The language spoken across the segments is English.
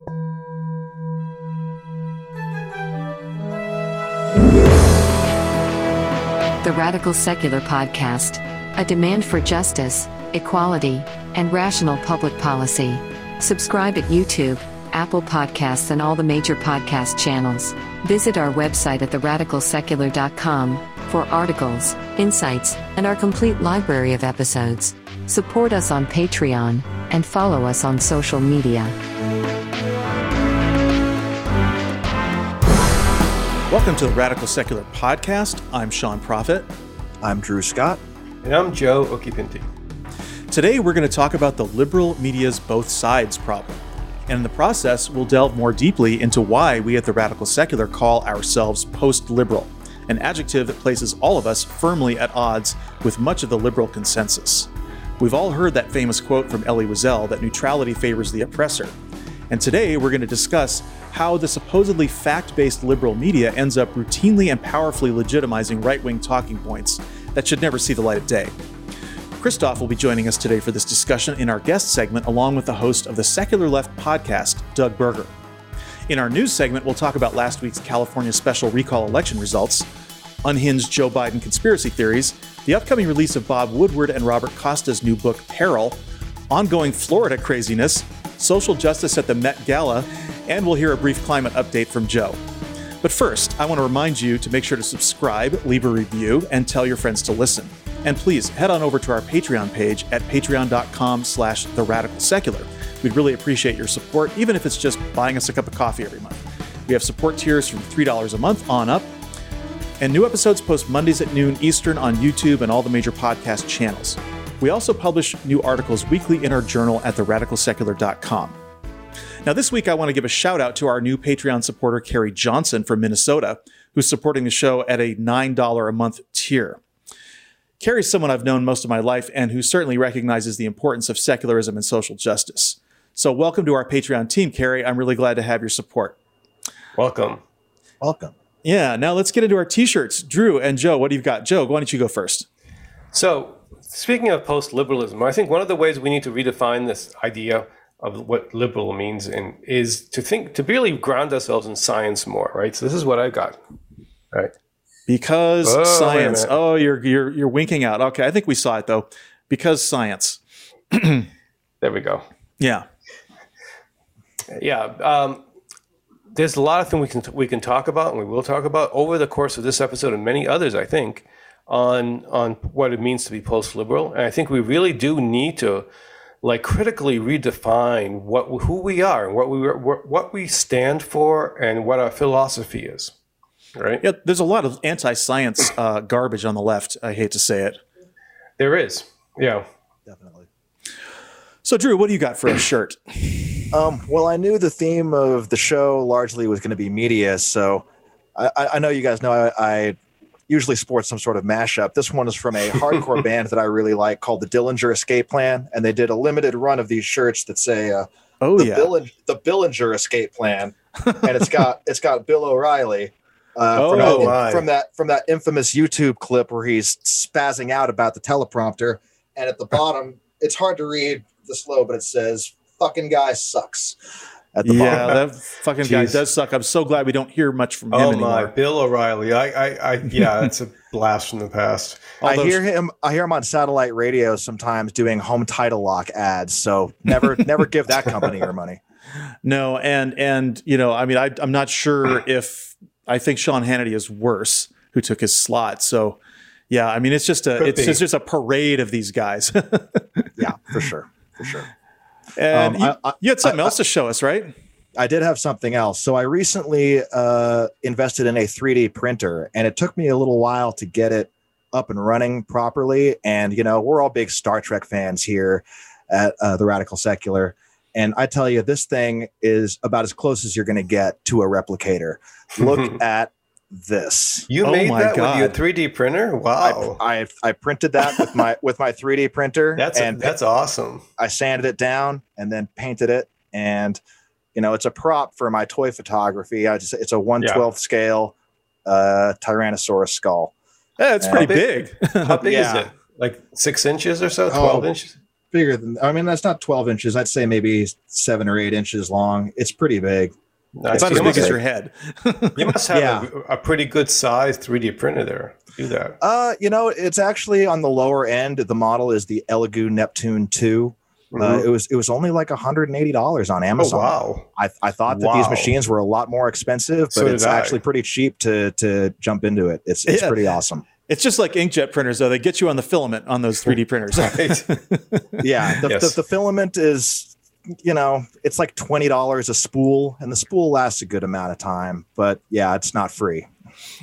The Radical Secular Podcast, a demand for justice, equality, and rational public policy. Subscribe at YouTube, Apple Podcasts, and all the major podcast channels. Visit our website at theradicalsecular.com for articles, insights, and our complete library of episodes. Support us on Patreon and follow us on social media. Welcome to the Radical Secular Podcast. I'm Sean Prophet. I'm Drew Scott. And I'm Joe Okipinti. Today we're going to talk about the liberal media's both sides problem. And in the process, we'll delve more deeply into why we at the Radical Secular call ourselves post liberal, an adjective that places all of us firmly at odds with much of the liberal consensus. We've all heard that famous quote from Elie Wiesel that neutrality favors the oppressor. And today we're going to discuss how the supposedly fact based liberal media ends up routinely and powerfully legitimizing right wing talking points that should never see the light of day. Christophe will be joining us today for this discussion in our guest segment, along with the host of the Secular Left podcast, Doug Berger. In our news segment, we'll talk about last week's California special recall election results, unhinged Joe Biden conspiracy theories, the upcoming release of Bob Woodward and Robert Costa's new book, Peril, ongoing Florida craziness, social justice at the Met Gala, and we'll hear a brief climate update from Joe. But first, I want to remind you to make sure to subscribe, leave a review, and tell your friends to listen. And please head on over to our Patreon page at patreon.com slash the radical secular. We'd really appreciate your support, even if it's just buying us a cup of coffee every month. We have support tiers from $3 a month on up. And new episodes post Mondays at noon Eastern on YouTube and all the major podcast channels. We also publish new articles weekly in our journal at theradicalsecular.com. Now, this week, I want to give a shout out to our new Patreon supporter, Carrie Johnson from Minnesota, who's supporting the show at a $9 a month tier. Carrie's someone I've known most of my life and who certainly recognizes the importance of secularism and social justice. So, welcome to our Patreon team, Carrie. I'm really glad to have your support. Welcome. Welcome. Yeah, now let's get into our t shirts. Drew and Joe, what do you got? Joe, why don't you go first? So, speaking of post liberalism, I think one of the ways we need to redefine this idea of what liberal means and is to think to really ground ourselves in science more, right? So this is what I got. Right. Because oh, science. Oh, you're you're you're winking out. Okay, I think we saw it though. Because science. there we go. Yeah. Yeah. Um, there's a lot of things we can we can talk about and we will talk about over the course of this episode and many others, I think, on on what it means to be post liberal. And I think we really do need to like critically redefine what who we are and what we what we stand for and what our philosophy is. Right? Yeah, there's a lot of anti-science uh, garbage on the left. I hate to say it. There is. Yeah. Definitely. So, Drew, what do you got for a shirt? Um, well, I knew the theme of the show largely was going to be media, so I, I know you guys know I, I usually sports some sort of mashup. This one is from a hardcore band that I really like called the Dillinger Escape Plan, and they did a limited run of these shirts that say uh, "Oh the yeah, Billing, the Billinger Escape Plan," and it's got it's got Bill O'Reilly. Uh, oh, from, that, from that from that infamous YouTube clip where he's spazzing out about the teleprompter, and at the bottom it's hard to read the slow, but it says "fucking guy sucks." At the yeah, bottom. that fucking Jeez. guy does suck. I'm so glad we don't hear much from him oh anymore. my, Bill O'Reilly. I, I, I yeah, it's a blast from the past. I hear him. I hear him on satellite radio sometimes doing home title lock ads. So never, never give that company your money. No, and and you know, I mean, I, I'm not sure if I think Sean Hannity is worse, who took his slot. So. Yeah, I mean, it's just a Could it's just, just a parade of these guys. yeah, for sure, for sure. And um, you, I, you, had something I, else to show us, right? I did have something else. So I recently uh, invested in a 3D printer, and it took me a little while to get it up and running properly. And you know, we're all big Star Trek fans here at uh, the Radical Secular. And I tell you, this thing is about as close as you're going to get to a replicator. Look at this. You oh made that God. with your 3D printer? Wow. I, I, I printed that with my with my 3D printer. That's and a, that's awesome. I sanded it down and then painted it, and you know it's a prop for my toy photography. I just it's a 112th yeah. scale uh, Tyrannosaurus skull. Yeah, it's pretty big. How big yeah. is it? Like six inches or so? Twelve oh, inches? bigger than. I mean, that's not 12 inches. I'd say maybe seven or eight inches long. It's pretty big. It's about as big as your head. you must have yeah. a, a, pretty good size 3D printer there. Do that. Uh, you know, it's actually on the lower end. The model is the Elegoo Neptune 2. Uh, mm-hmm. Uh, it was it was only like $180 on Amazon. Oh, wow. I, I thought that wow. these machines were a lot more expensive, but so it's actually pretty cheap to to jump into it. It's it's yeah. pretty awesome. It's just like inkjet printers, though. They get you on the filament on those 3D printers. Right. yeah. The, yes. the, the, filament is, you know, it's like $20 a spool, and the spool lasts a good amount of time. But yeah, it's not free.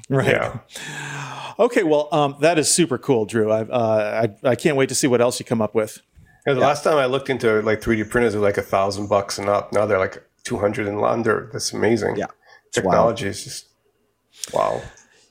Right. Yeah. Okay. Well, um, that is super cool, Drew. I, uh, I, I can't wait to see what else you come up with. Yeah, the yeah. last time I looked into like 3D printers, were like a thousand bucks and up. Now they're like 200 and under. That's amazing. Yeah. Technology is just wow.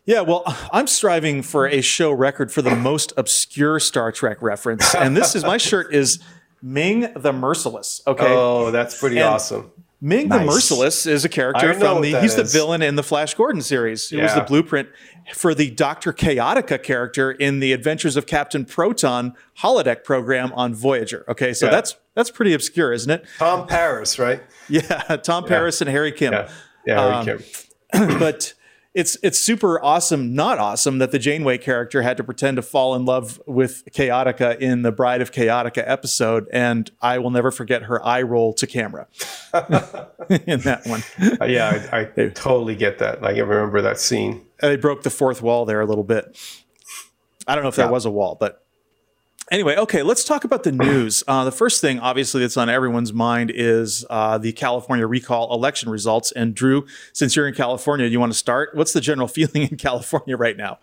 Yeah, well, I'm striving for a show record for the most obscure Star Trek reference, and this is my shirt is Ming the Merciless. Okay. Oh, that's pretty and awesome. Ming nice. the Merciless is a character from the he's is. the villain in the Flash Gordon series. It yeah. was the blueprint for the Dr. Chaotica character in the Adventures of Captain Proton holodeck program on Voyager. Okay, so yeah. that's that's pretty obscure, isn't it? Tom Paris, right? Yeah, Tom yeah. Paris and Harry Kim. Yeah, Harry um, Kim. but it's it's super awesome, not awesome that the Janeway character had to pretend to fall in love with Chaotica in the Bride of Chaotica episode, and I will never forget her eye roll to camera in that one. Uh, yeah, I, I totally get that. Like, I remember that scene. They broke the fourth wall there a little bit. I don't know if yeah. that was a wall, but Anyway, okay, let's talk about the news. Uh, the first thing, obviously, that's on everyone's mind is uh, the California recall election results. And Drew, since you're in California, you want to start? What's the general feeling in California right now?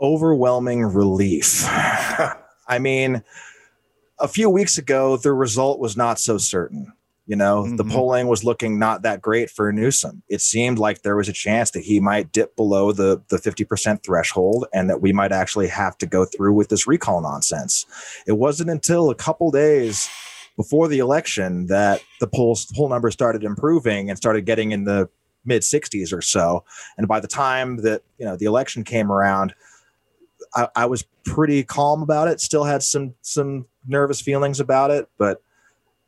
Overwhelming relief. I mean, a few weeks ago, the result was not so certain. You know, mm-hmm. the polling was looking not that great for Newsom. It seemed like there was a chance that he might dip below the the 50% threshold and that we might actually have to go through with this recall nonsense. It wasn't until a couple days before the election that the polls poll numbers started improving and started getting in the mid 60s or so. And by the time that, you know, the election came around, I, I was pretty calm about it. Still had some some nervous feelings about it, but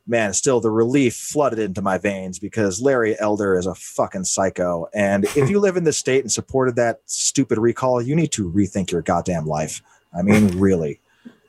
man, still the relief flooded into my veins because Larry Elder is a fucking psycho. And if you live in this state and supported that stupid recall, you need to rethink your goddamn life. I mean, really.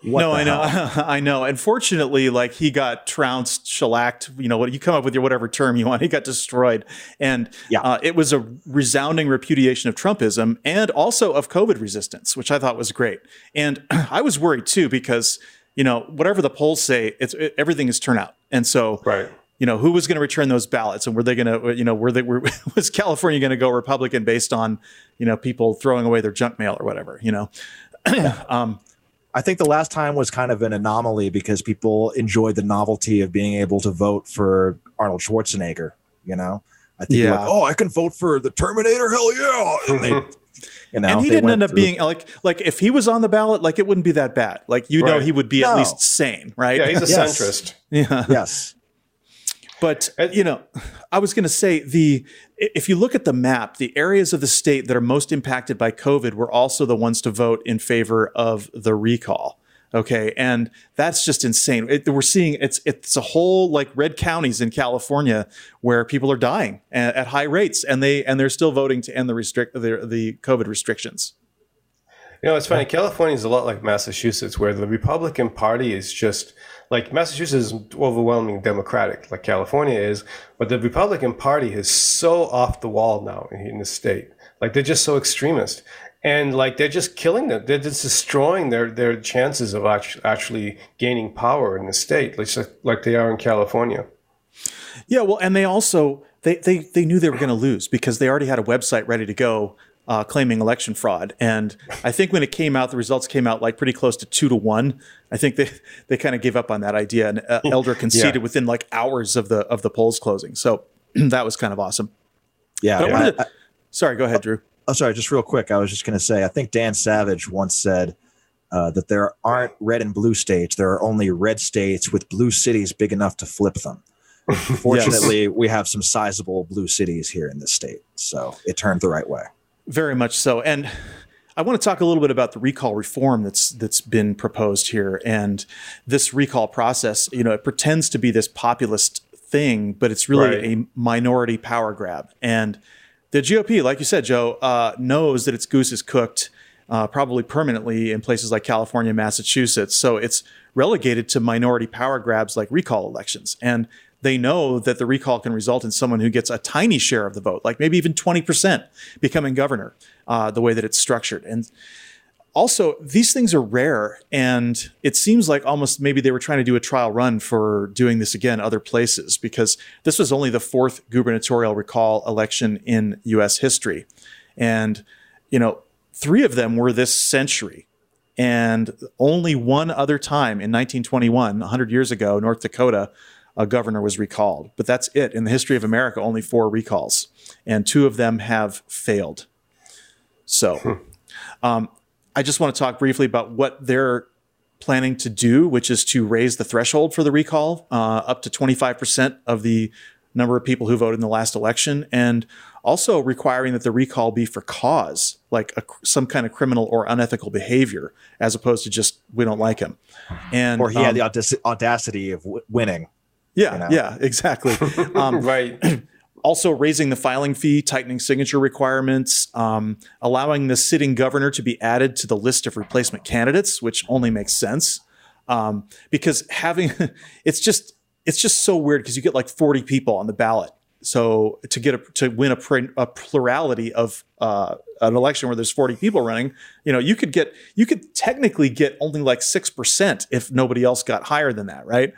What no, I know, I know. Unfortunately, like he got trounced, shellacked. You know what? You come up with your whatever term you want. He got destroyed, and yeah. Uh, it was a resounding repudiation of Trumpism and also of COVID resistance, which I thought was great. And I was worried too because you know, whatever the polls say, it's it, everything is turnout. And so, right. you know, who was going to return those ballots, and were they going to, you know, were they were was California going to go Republican based on, you know, people throwing away their junk mail or whatever, you know? um, I think the last time was kind of an anomaly because people enjoyed the novelty of being able to vote for Arnold Schwarzenegger. You know, I think yeah. like, oh, I can vote for the Terminator. Hell yeah! And they You know, and he didn't end up through. being like like if he was on the ballot, like it wouldn't be that bad. Like you right. know, he would be no. at least sane, right? Yeah, he's a yes. centrist. Yeah. Yes. But uh, you know, I was going to say the if you look at the map, the areas of the state that are most impacted by COVID were also the ones to vote in favor of the recall. Okay, and that's just insane. It, we're seeing it's it's a whole like red counties in California where people are dying at, at high rates, and they and they're still voting to end the restrict the the COVID restrictions. You know, it's funny. California is a lot like Massachusetts, where the Republican Party is just like Massachusetts is overwhelmingly Democratic, like California is, but the Republican Party is so off the wall now in the state. Like they're just so extremist and like they're just killing them. They're just destroying their their chances of actually actually gaining power in the state, like like they are in California. Yeah, well, and they also they they they knew they were going to lose because they already had a website ready to go uh, claiming election fraud. And I think when it came out, the results came out like pretty close to two to one. I think they they kind of gave up on that idea, and uh, Elder conceded yeah. within like hours of the of the polls closing. So that was kind of awesome. Yeah. yeah. To, sorry, go ahead, Drew. Oh, sorry, just real quick. I was just going to say, I think Dan Savage once said uh, that there aren't red and blue states. There are only red states with blue cities big enough to flip them. Fortunately, yes. we have some sizable blue cities here in this state. So it turned the right way. Very much so. And I want to talk a little bit about the recall reform that's that's been proposed here, and this recall process. You know, it pretends to be this populist thing, but it's really right. a minority power grab. And the GOP, like you said, Joe, uh, knows that its goose is cooked. Uh, probably permanently in places like California, Massachusetts. So it's relegated to minority power grabs like recall elections. And they know that the recall can result in someone who gets a tiny share of the vote, like maybe even 20% becoming governor, uh, the way that it's structured. And also, these things are rare. And it seems like almost maybe they were trying to do a trial run for doing this again other places, because this was only the fourth gubernatorial recall election in US history. And, you know, three of them were this century. And only one other time in 1921, 100 years ago, North Dakota a governor was recalled. But that's it. In the history of America, only four recalls, and two of them have failed. So, hmm. um, I just want to talk briefly about what they're planning to do, which is to raise the threshold for the recall uh, up to 25% of the number of people who voted in the last election, and also requiring that the recall be for cause, like a, some kind of criminal or unethical behavior, as opposed to just we don't like him. And or he um, had the audacity of w- winning. Yeah, you know? yeah, exactly. Um, right. Also, raising the filing fee, tightening signature requirements, um, allowing the sitting governor to be added to the list of replacement candidates, which only makes sense um, because having it's just it's just so weird because you get like 40 people on the ballot. So to get a, to win a, a plurality of uh, an election where there's 40 people running, you know, you could get you could technically get only like six percent if nobody else got higher than that, right?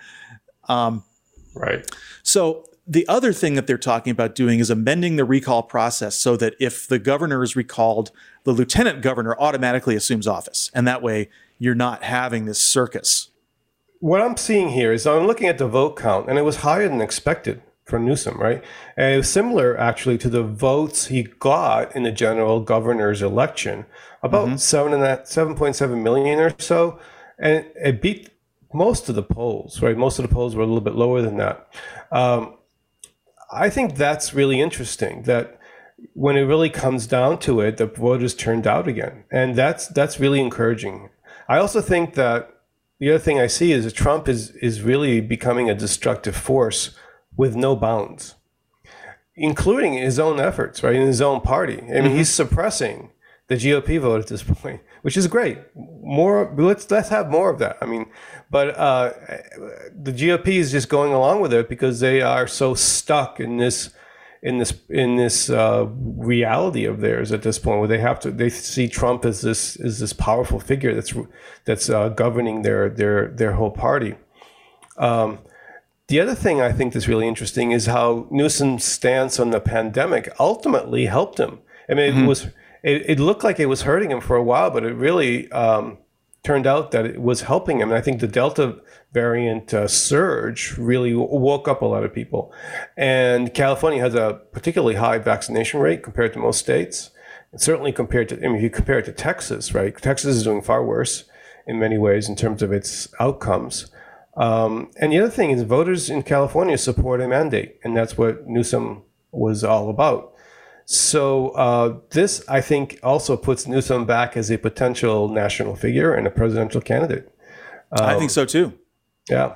Um, Right. So the other thing that they're talking about doing is amending the recall process so that if the governor is recalled, the lieutenant governor automatically assumes office. And that way you're not having this circus. What I'm seeing here is I'm looking at the vote count, and it was higher than expected for Newsom, right? And it was similar actually to the votes he got in the general governor's election, about mm-hmm. seven and that seven point seven million or so. And it beat most of the polls, right? Most of the polls were a little bit lower than that. Um, I think that's really interesting. That when it really comes down to it, the vote voters turned out again, and that's that's really encouraging. I also think that the other thing I see is that Trump is is really becoming a destructive force with no bounds, including his own efforts, right, in his own party. I mean, mm-hmm. he's suppressing the GOP vote at this point, which is great. More, let's let's have more of that. I mean, but uh, the GOP is just going along with it because they are so stuck in this in this in this uh, reality of theirs at this point, where they have to they see Trump as this as this powerful figure that's that's uh, governing their their their whole party. Um, the other thing I think that's really interesting is how Newsom's stance on the pandemic ultimately helped him. I mean, mm-hmm. it was it, it looked like it was hurting him for a while, but it really um, turned out that it was helping him. And I think the Delta variant uh, surge really woke up a lot of people. And California has a particularly high vaccination rate compared to most states. And certainly compared to, I mean, if you compare it to Texas, right? Texas is doing far worse in many ways in terms of its outcomes. Um, and the other thing is, voters in California support a mandate, and that's what Newsom was all about. So uh, this, I think, also puts Newsom back as a potential national figure and a presidential candidate. Um, I think so too. Yeah.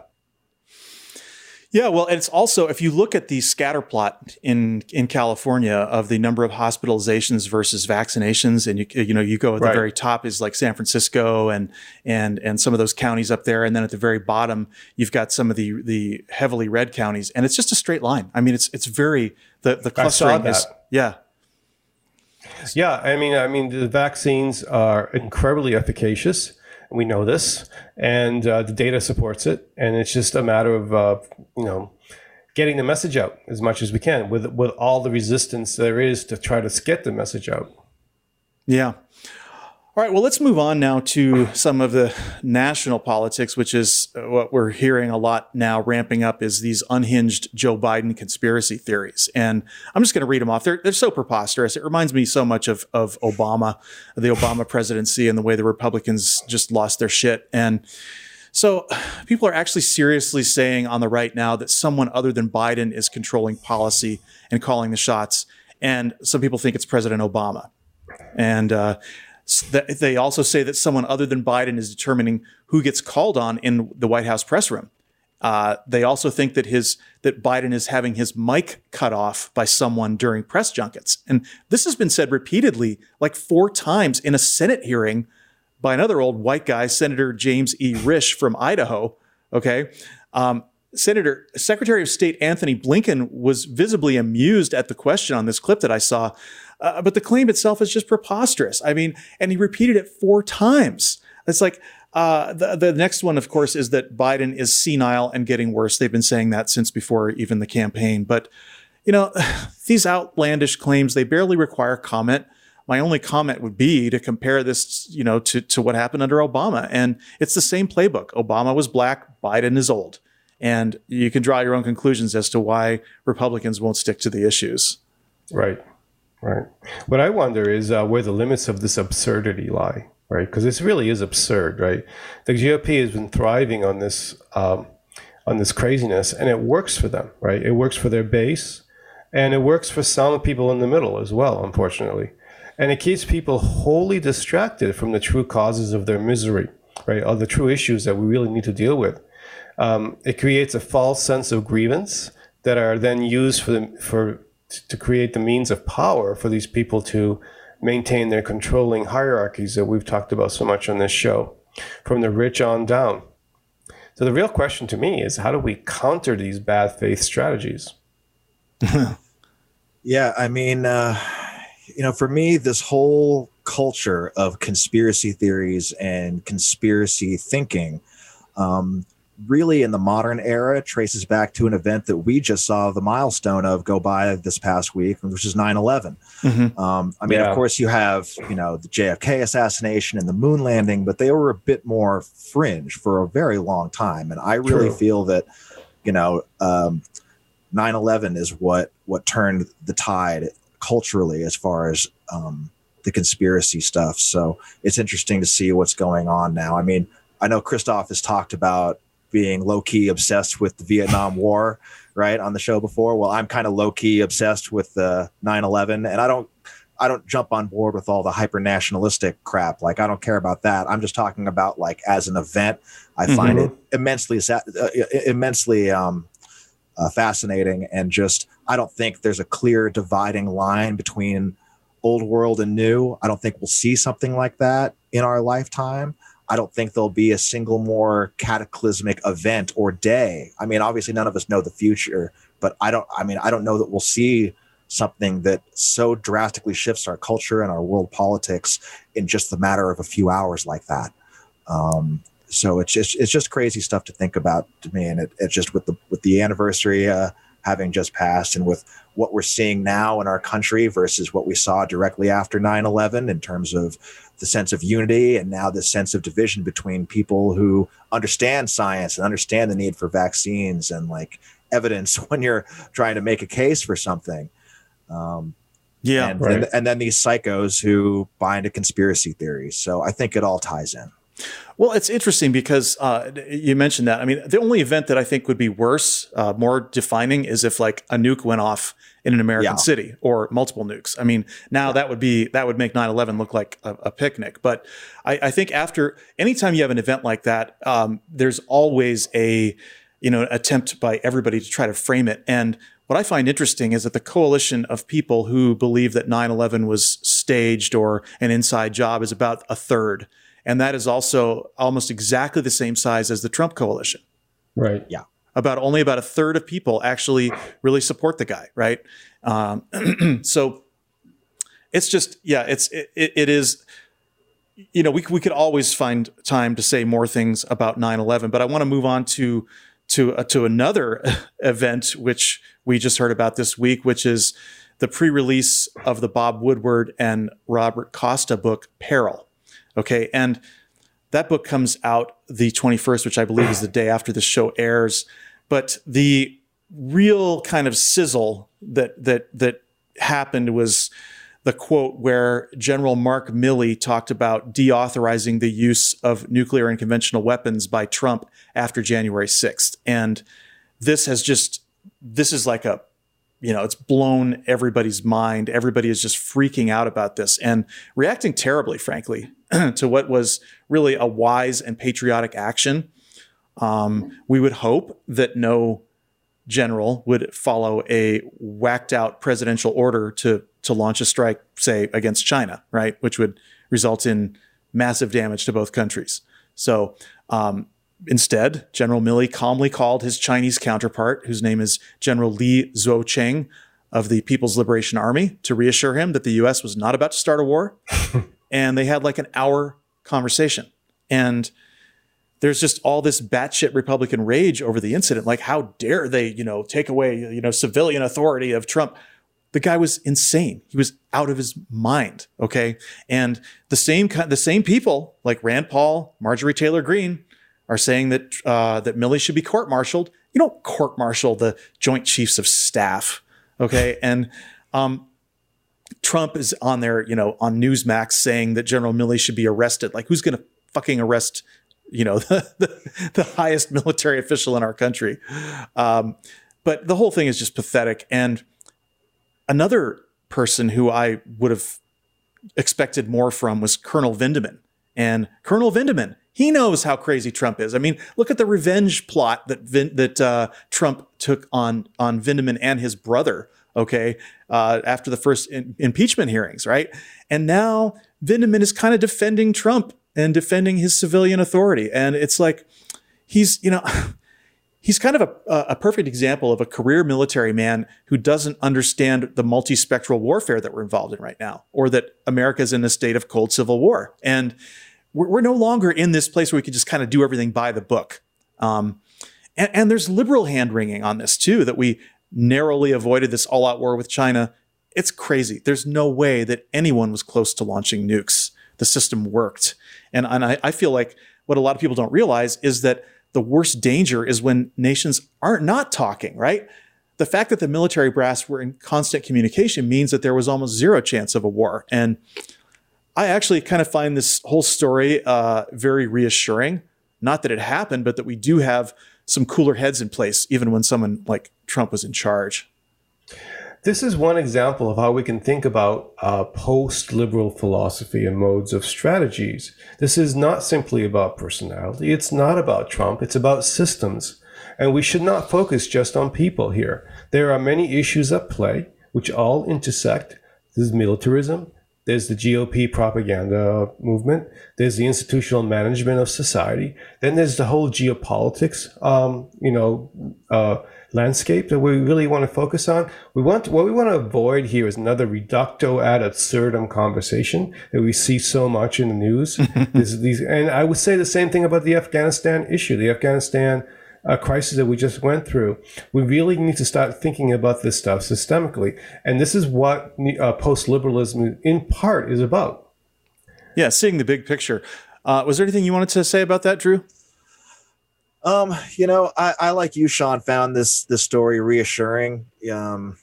Yeah, well, it's also if you look at the scatter plot in in California of the number of hospitalizations versus vaccinations, and you you know you go at the very top is like San Francisco and and and some of those counties up there, and then at the very bottom you've got some of the the heavily red counties, and it's just a straight line. I mean, it's it's very the the clustering is yeah yeah, I mean, I mean, the vaccines are incredibly efficacious. We know this, and uh, the data supports it. And it's just a matter of uh, you know getting the message out as much as we can with with all the resistance there is to try to get the message out. Yeah. All right, well, let's move on now to some of the national politics, which is what we're hearing a lot now ramping up is these unhinged Joe Biden conspiracy theories. And I'm just going to read them off. They're, they're so preposterous. It reminds me so much of, of Obama, the Obama presidency, and the way the Republicans just lost their shit. And so people are actually seriously saying on the right now that someone other than Biden is controlling policy and calling the shots. And some people think it's President Obama. And uh, They also say that someone other than Biden is determining who gets called on in the White House press room. Uh, they also think that his that Biden is having his mic cut off by someone during press junkets, and this has been said repeatedly, like four times in a Senate hearing by another old white guy, Senator James E. Risch from Idaho. Okay, um, Senator Secretary of State Anthony Blinken was visibly amused at the question on this clip that I saw, uh, but the claim itself is just preposterous. I mean, and he repeated it four times. It's like uh, the, the next one, of course, is that Biden is senile and getting worse. They've been saying that since before even the campaign. But, you know, these outlandish claims, they barely require comment. My only comment would be to compare this, you know, to, to what happened under Obama. And it's the same playbook. Obama was black, Biden is old. And you can draw your own conclusions as to why Republicans won't stick to the issues. Right, right. What I wonder is uh, where the limits of this absurdity lie right? Because this really is absurd, right? The GOP has been thriving on this um, on this craziness, and it works for them, right? It works for their base, and it works for some people in the middle as well, unfortunately. And it keeps people wholly distracted from the true causes of their misery, right? Or the true issues that we really need to deal with. Um, it creates a false sense of grievance that are then used for the, for to create the means of power for these people to maintain their controlling hierarchies that we've talked about so much on this show, from the rich on down. So the real question to me is how do we counter these bad faith strategies? yeah, I mean, uh, you know, for me, this whole culture of conspiracy theories and conspiracy thinking um, really in the modern era traces back to an event that we just saw the milestone of go by this past week, which is 9 11. Mm-hmm. Um, I mean, yeah. of course, you have, you know, the JFK assassination and the moon landing, but they were a bit more fringe for a very long time. And I really True. feel that, you know, um, 9/11 is what what turned the tide culturally as far as um, the conspiracy stuff. So it's interesting to see what's going on now. I mean, I know Christophe has talked about being low key obsessed with the Vietnam War, right, on the show before. Well, I'm kind of low key obsessed with the 9/11, and I don't I don't jump on board with all the hyper nationalistic crap. Like I don't care about that. I'm just talking about like as an event. I mm-hmm. find it immensely uh, immensely um, uh, fascinating, and just I don't think there's a clear dividing line between old world and new. I don't think we'll see something like that in our lifetime. I don't think there'll be a single more cataclysmic event or day. I mean, obviously, none of us know the future, but I don't. I mean, I don't know that we'll see something that so drastically shifts our culture and our world politics in just the matter of a few hours like that. Um, so it's just it's just crazy stuff to think about to me, and it, it's just with the with the anniversary uh, having just passed, and with what we're seeing now in our country versus what we saw directly after 9-11 in terms of the sense of unity and now this sense of division between people who understand science and understand the need for vaccines and like evidence when you're trying to make a case for something. Um, yeah, and, right. and, and then these psychos who buy into conspiracy theories. So I think it all ties in. Well, it's interesting because uh, you mentioned that. I mean, the only event that I think would be worse, uh, more defining, is if like a nuke went off in an American yeah. city or multiple nukes. I mean, now yeah. that would be that would make 9/11 look like a, a picnic. But I, I, think after anytime you have an event like that, um, there's always a you know attempt by everybody to try to frame it. And what I find interesting is that the coalition of people who believe that 9/11 was staged or an inside job is about a third and that is also almost exactly the same size as the Trump coalition. Right. Yeah. About only about a third of people actually really support the guy, right? Um, so it's just yeah, it's it, it is. You know, we we could always find time to say more things about 9/11, but I want to move on to to uh, to another event which we just heard about this week, which is the pre-release of the Bob Woodward and Robert Costa book Peril. Okay. And that book comes out the 21st, which I believe is the day after the show airs. But the real kind of sizzle that that that happened was the quote where General Mark Milley talked about deauthorizing the use of nuclear and conventional weapons by Trump after January 6th. And this has just this is like a you know, it's blown everybody's mind. Everybody is just freaking out about this and reacting terribly, frankly, to what was really a wise and patriotic action. Um, we would hope that no general would follow a whacked out presidential order to to launch a strike, say against China, right, which would result in massive damage to both countries. So um, instead, General Milley calmly called his Chinese counterpart, whose name is General Li Zuocheng of the People's Liberation Army, to reassure him that the U.S. was not about to start a war. and they had like an hour conversation. And there's just all this batshit Republican rage over the incident. Like, how dare they, you know, take away, you know, civilian authority of Trump? The guy was insane. He was out of his mind. Okay, and the same kind the same people like Rand Paul, Marjorie Taylor Greene, are saying that uh, that Milley should be court-martialed. You don't court-martial the Joint Chiefs of Staff. Okay, and um, Trump is on there, you know, on Newsmax saying that General Milley should be arrested. Like, who's going to fucking arrest you know the, the, the, highest military official in our country um, but the whole thing is just pathetic and another person who i would have expected more from was colonel Vindman and colonel Vindman he knows how crazy trump is i mean look at the revenge plot that Vin, that uh, trump took on on Vindman and his brother okay uh, after the first in, impeachment hearings right and now Vindman is kind of defending trump and defending his civilian authority. And it's like he's, you know, he's kind of a, a perfect example of a career military man who doesn't understand the multispectral warfare that we're involved in right now, or that America is in a state of cold civil war. And we're, we're no longer in this place where we could just kind of do everything by the book. Um, and, and there's liberal hand wringing on this too, that we narrowly avoided this all out war with China. It's crazy. There's no way that anyone was close to launching nukes. The system worked. And, and I, I feel like what a lot of people don't realize is that the worst danger is when nations aren't not talking, right? The fact that the military brass were in constant communication means that there was almost zero chance of a war. And I actually kind of find this whole story uh, very reassuring. Not that it happened, but that we do have some cooler heads in place, even when someone like Trump was in charge. This is one example of how we can think about uh, post liberal philosophy and modes of strategies. This is not simply about personality. It's not about Trump. It's about systems. And we should not focus just on people here. There are many issues at play which all intersect. There's militarism. There's the GOP propaganda movement. There's the institutional management of society. Then there's the whole geopolitics, um, you know, uh, landscape that we really want to focus on. We want what we want to avoid here is another reductio ad absurdum conversation that we see so much in the news. these, and I would say the same thing about the Afghanistan issue, the Afghanistan uh, crisis that we just went through. We really need to start thinking about this stuff systemically, and this is what uh, post-liberalism, in part, is about. Yeah, seeing the big picture. Uh, was there anything you wanted to say about that, Drew? Um, you know, I, I like you, Sean, found this this story reassuring. Um,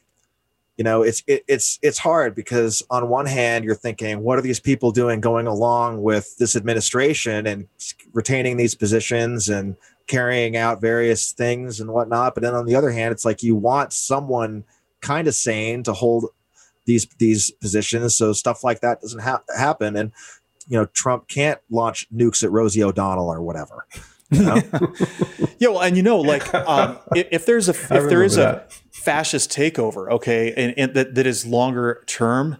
you know, it's it, it's it's hard because on one hand you're thinking, what are these people doing going along with this administration and retaining these positions and carrying out various things and whatnot. But then on the other hand, it's like you want someone kind of sane to hold these these positions so stuff like that doesn't ha- happen and you know trump can't launch nukes at rosie o'donnell or whatever You know? yeah, well, and you know, like um, if, if, there's a if there is that. a fascist takeover, okay, and, and that, that is longer term,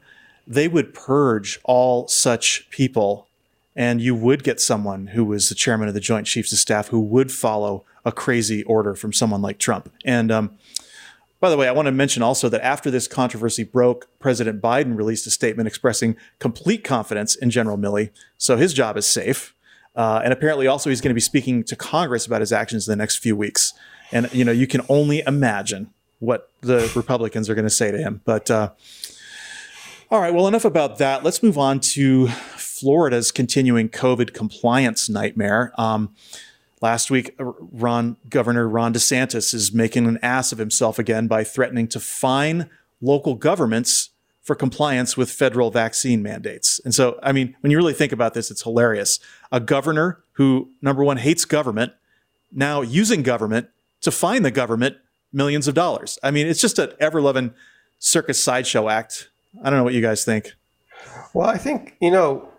they would purge all such people, and you would get someone who was the chairman of the Joint Chiefs of Staff who would follow a crazy order from someone like Trump. And um, by the way, I want to mention also that after this controversy broke, President Biden released a statement expressing complete confidence in General Milley, so his job is safe. Uh, and apparently, also, he's going to be speaking to Congress about his actions in the next few weeks. And you know, you can only imagine what the Republicans are going to say to him. But uh, all right, well, enough about that. Let's move on to Florida's continuing COVID compliance nightmare. Um, last week, uh, Ron Governor Ron DeSantis is making an ass of himself again by threatening to fine local governments for compliance with federal vaccine mandates. And so, I mean, when you really think about this, it's hilarious. A governor who, number one, hates government, now using government to fine the government millions of dollars. I mean, it's just an ever loving circus sideshow act. I don't know what you guys think. Well, I think you know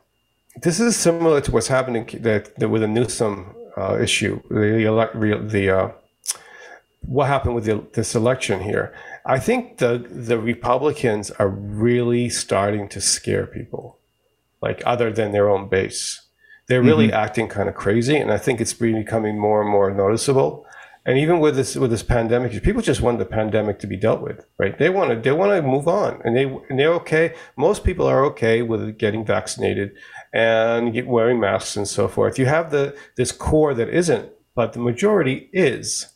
this is similar to what's happening that, that with the Newsom uh, issue, the elect, the uh, what happened with the, this election here. I think the the Republicans are really starting to scare people, like other than their own base. They're really mm-hmm. acting kind of crazy, and I think it's becoming more and more noticeable. And even with this with this pandemic, people just want the pandemic to be dealt with, right? They want to they want to move on, and they and they're okay. Most people are okay with getting vaccinated and wearing masks and so forth. You have the this core that isn't, but the majority is.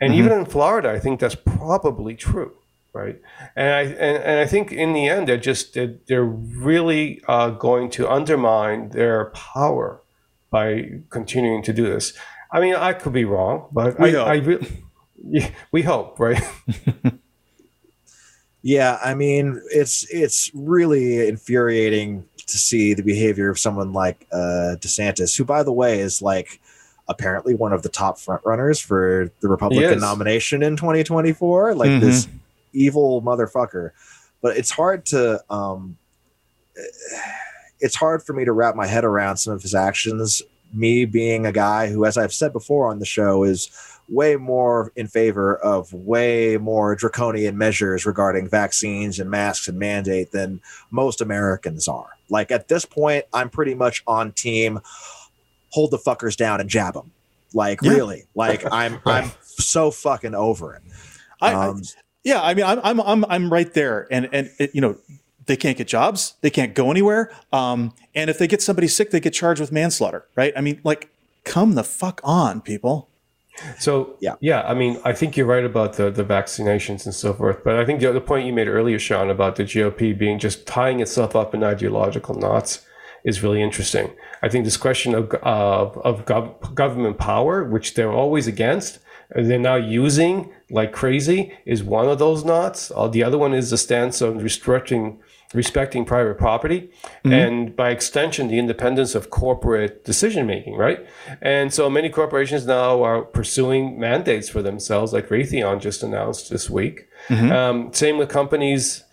And mm-hmm. even in Florida, I think that's probably true, right? And I and, and I think in the end, they're just they're, they're really uh, going to undermine their power by continuing to do this. I mean, I could be wrong, but we I, hope. I really, yeah, we hope, right? yeah, I mean, it's it's really infuriating to see the behavior of someone like uh, DeSantis, who, by the way, is like apparently one of the top frontrunners for the Republican nomination in 2024. Like mm-hmm. this evil motherfucker. But it's hard to um, it's hard for me to wrap my head around some of his actions. Me being a guy who, as I've said before on the show, is way more in favor of way more draconian measures regarding vaccines and masks and mandate than most Americans are. Like at this point, I'm pretty much on team hold the fuckers down and jab them. Like yeah. really, like I'm I'm so fucking over it. Um, I, I, um, yeah, I mean, I'm I'm I'm I'm right there, and and it, you know, they can't get jobs, they can't go anywhere, um, and if they get somebody sick, they get charged with manslaughter, right? I mean, like, come the fuck on, people. So yeah, yeah. I mean, I think you're right about the the vaccinations and so forth. But I think the, the point you made earlier, Sean, about the GOP being just tying itself up in ideological knots is really interesting. I think this question of of, of gov- government power, which they're always against, they're now using like crazy, is one of those knots. Uh, the other one is the stance of restricting respecting private property mm-hmm. and by extension the independence of corporate decision making right and so many corporations now are pursuing mandates for themselves like raytheon just announced this week mm-hmm. um, same with companies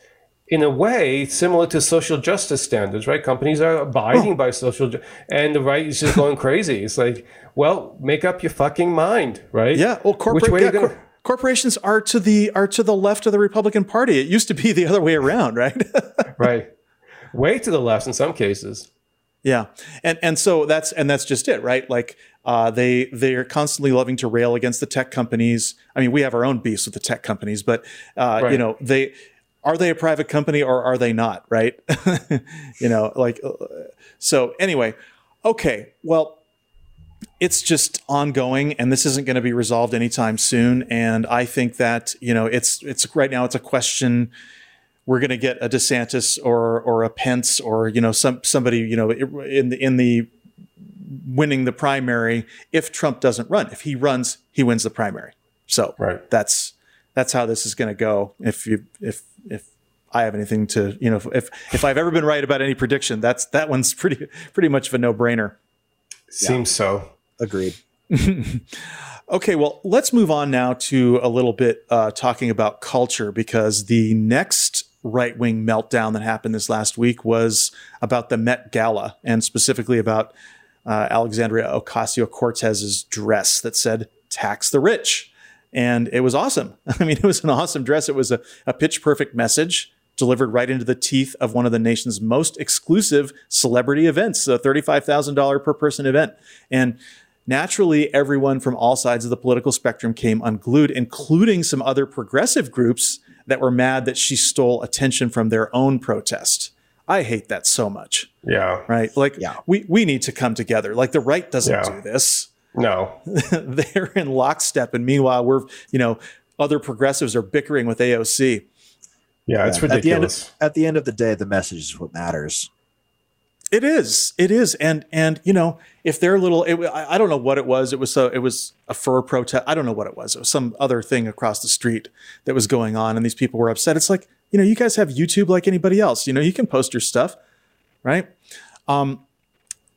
in a way similar to social justice standards right companies are abiding oh. by social ju- and the right is just going crazy it's like well make up your fucking mind right yeah well corporate Which way yeah, gonna- cor- corporations are to the are to the left of the Republican Party. It used to be the other way around, right? right. Way to the left in some cases. Yeah, and and so that's and that's just it, right? Like uh, they they are constantly loving to rail against the tech companies. I mean, we have our own beefs with the tech companies, but uh, right. you know they are they a private company or are they not, right? you know, like uh, so. Anyway, okay. Well, it's just ongoing and this isn't going to be resolved anytime soon and i think that you know it's it's right now it's a question we're going to get a desantis or or a pence or you know some somebody you know in the in the winning the primary if trump doesn't run if he runs he wins the primary so right. that's that's how this is going to go if you if if I have anything to, you know, if if I've ever been right about any prediction, that's that one's pretty pretty much of a no brainer. Seems yeah. so. Agreed. okay, well, let's move on now to a little bit uh, talking about culture because the next right wing meltdown that happened this last week was about the Met Gala and specifically about uh, Alexandria Ocasio Cortez's dress that said "Tax the Rich." And it was awesome. I mean, it was an awesome dress. It was a, a pitch perfect message delivered right into the teeth of one of the nation's most exclusive celebrity events, a $35,000 per person event. And naturally, everyone from all sides of the political spectrum came unglued, including some other progressive groups that were mad that she stole attention from their own protest. I hate that so much. Yeah. Right. Like yeah. we we need to come together. Like the right doesn't yeah. do this. No. They're in lockstep. And meanwhile, we're, you know, other progressives are bickering with AOC. Yeah, it's ridiculous. At the, end of, at the end of the day, the message is what matters. It is. It is. And and you know, if they're little, it, I, don't know what it was. It was a, it was a fur protest. I don't know what it was. It was some other thing across the street that was going on, and these people were upset. It's like you know, you guys have YouTube like anybody else. You know, you can post your stuff, right? Um,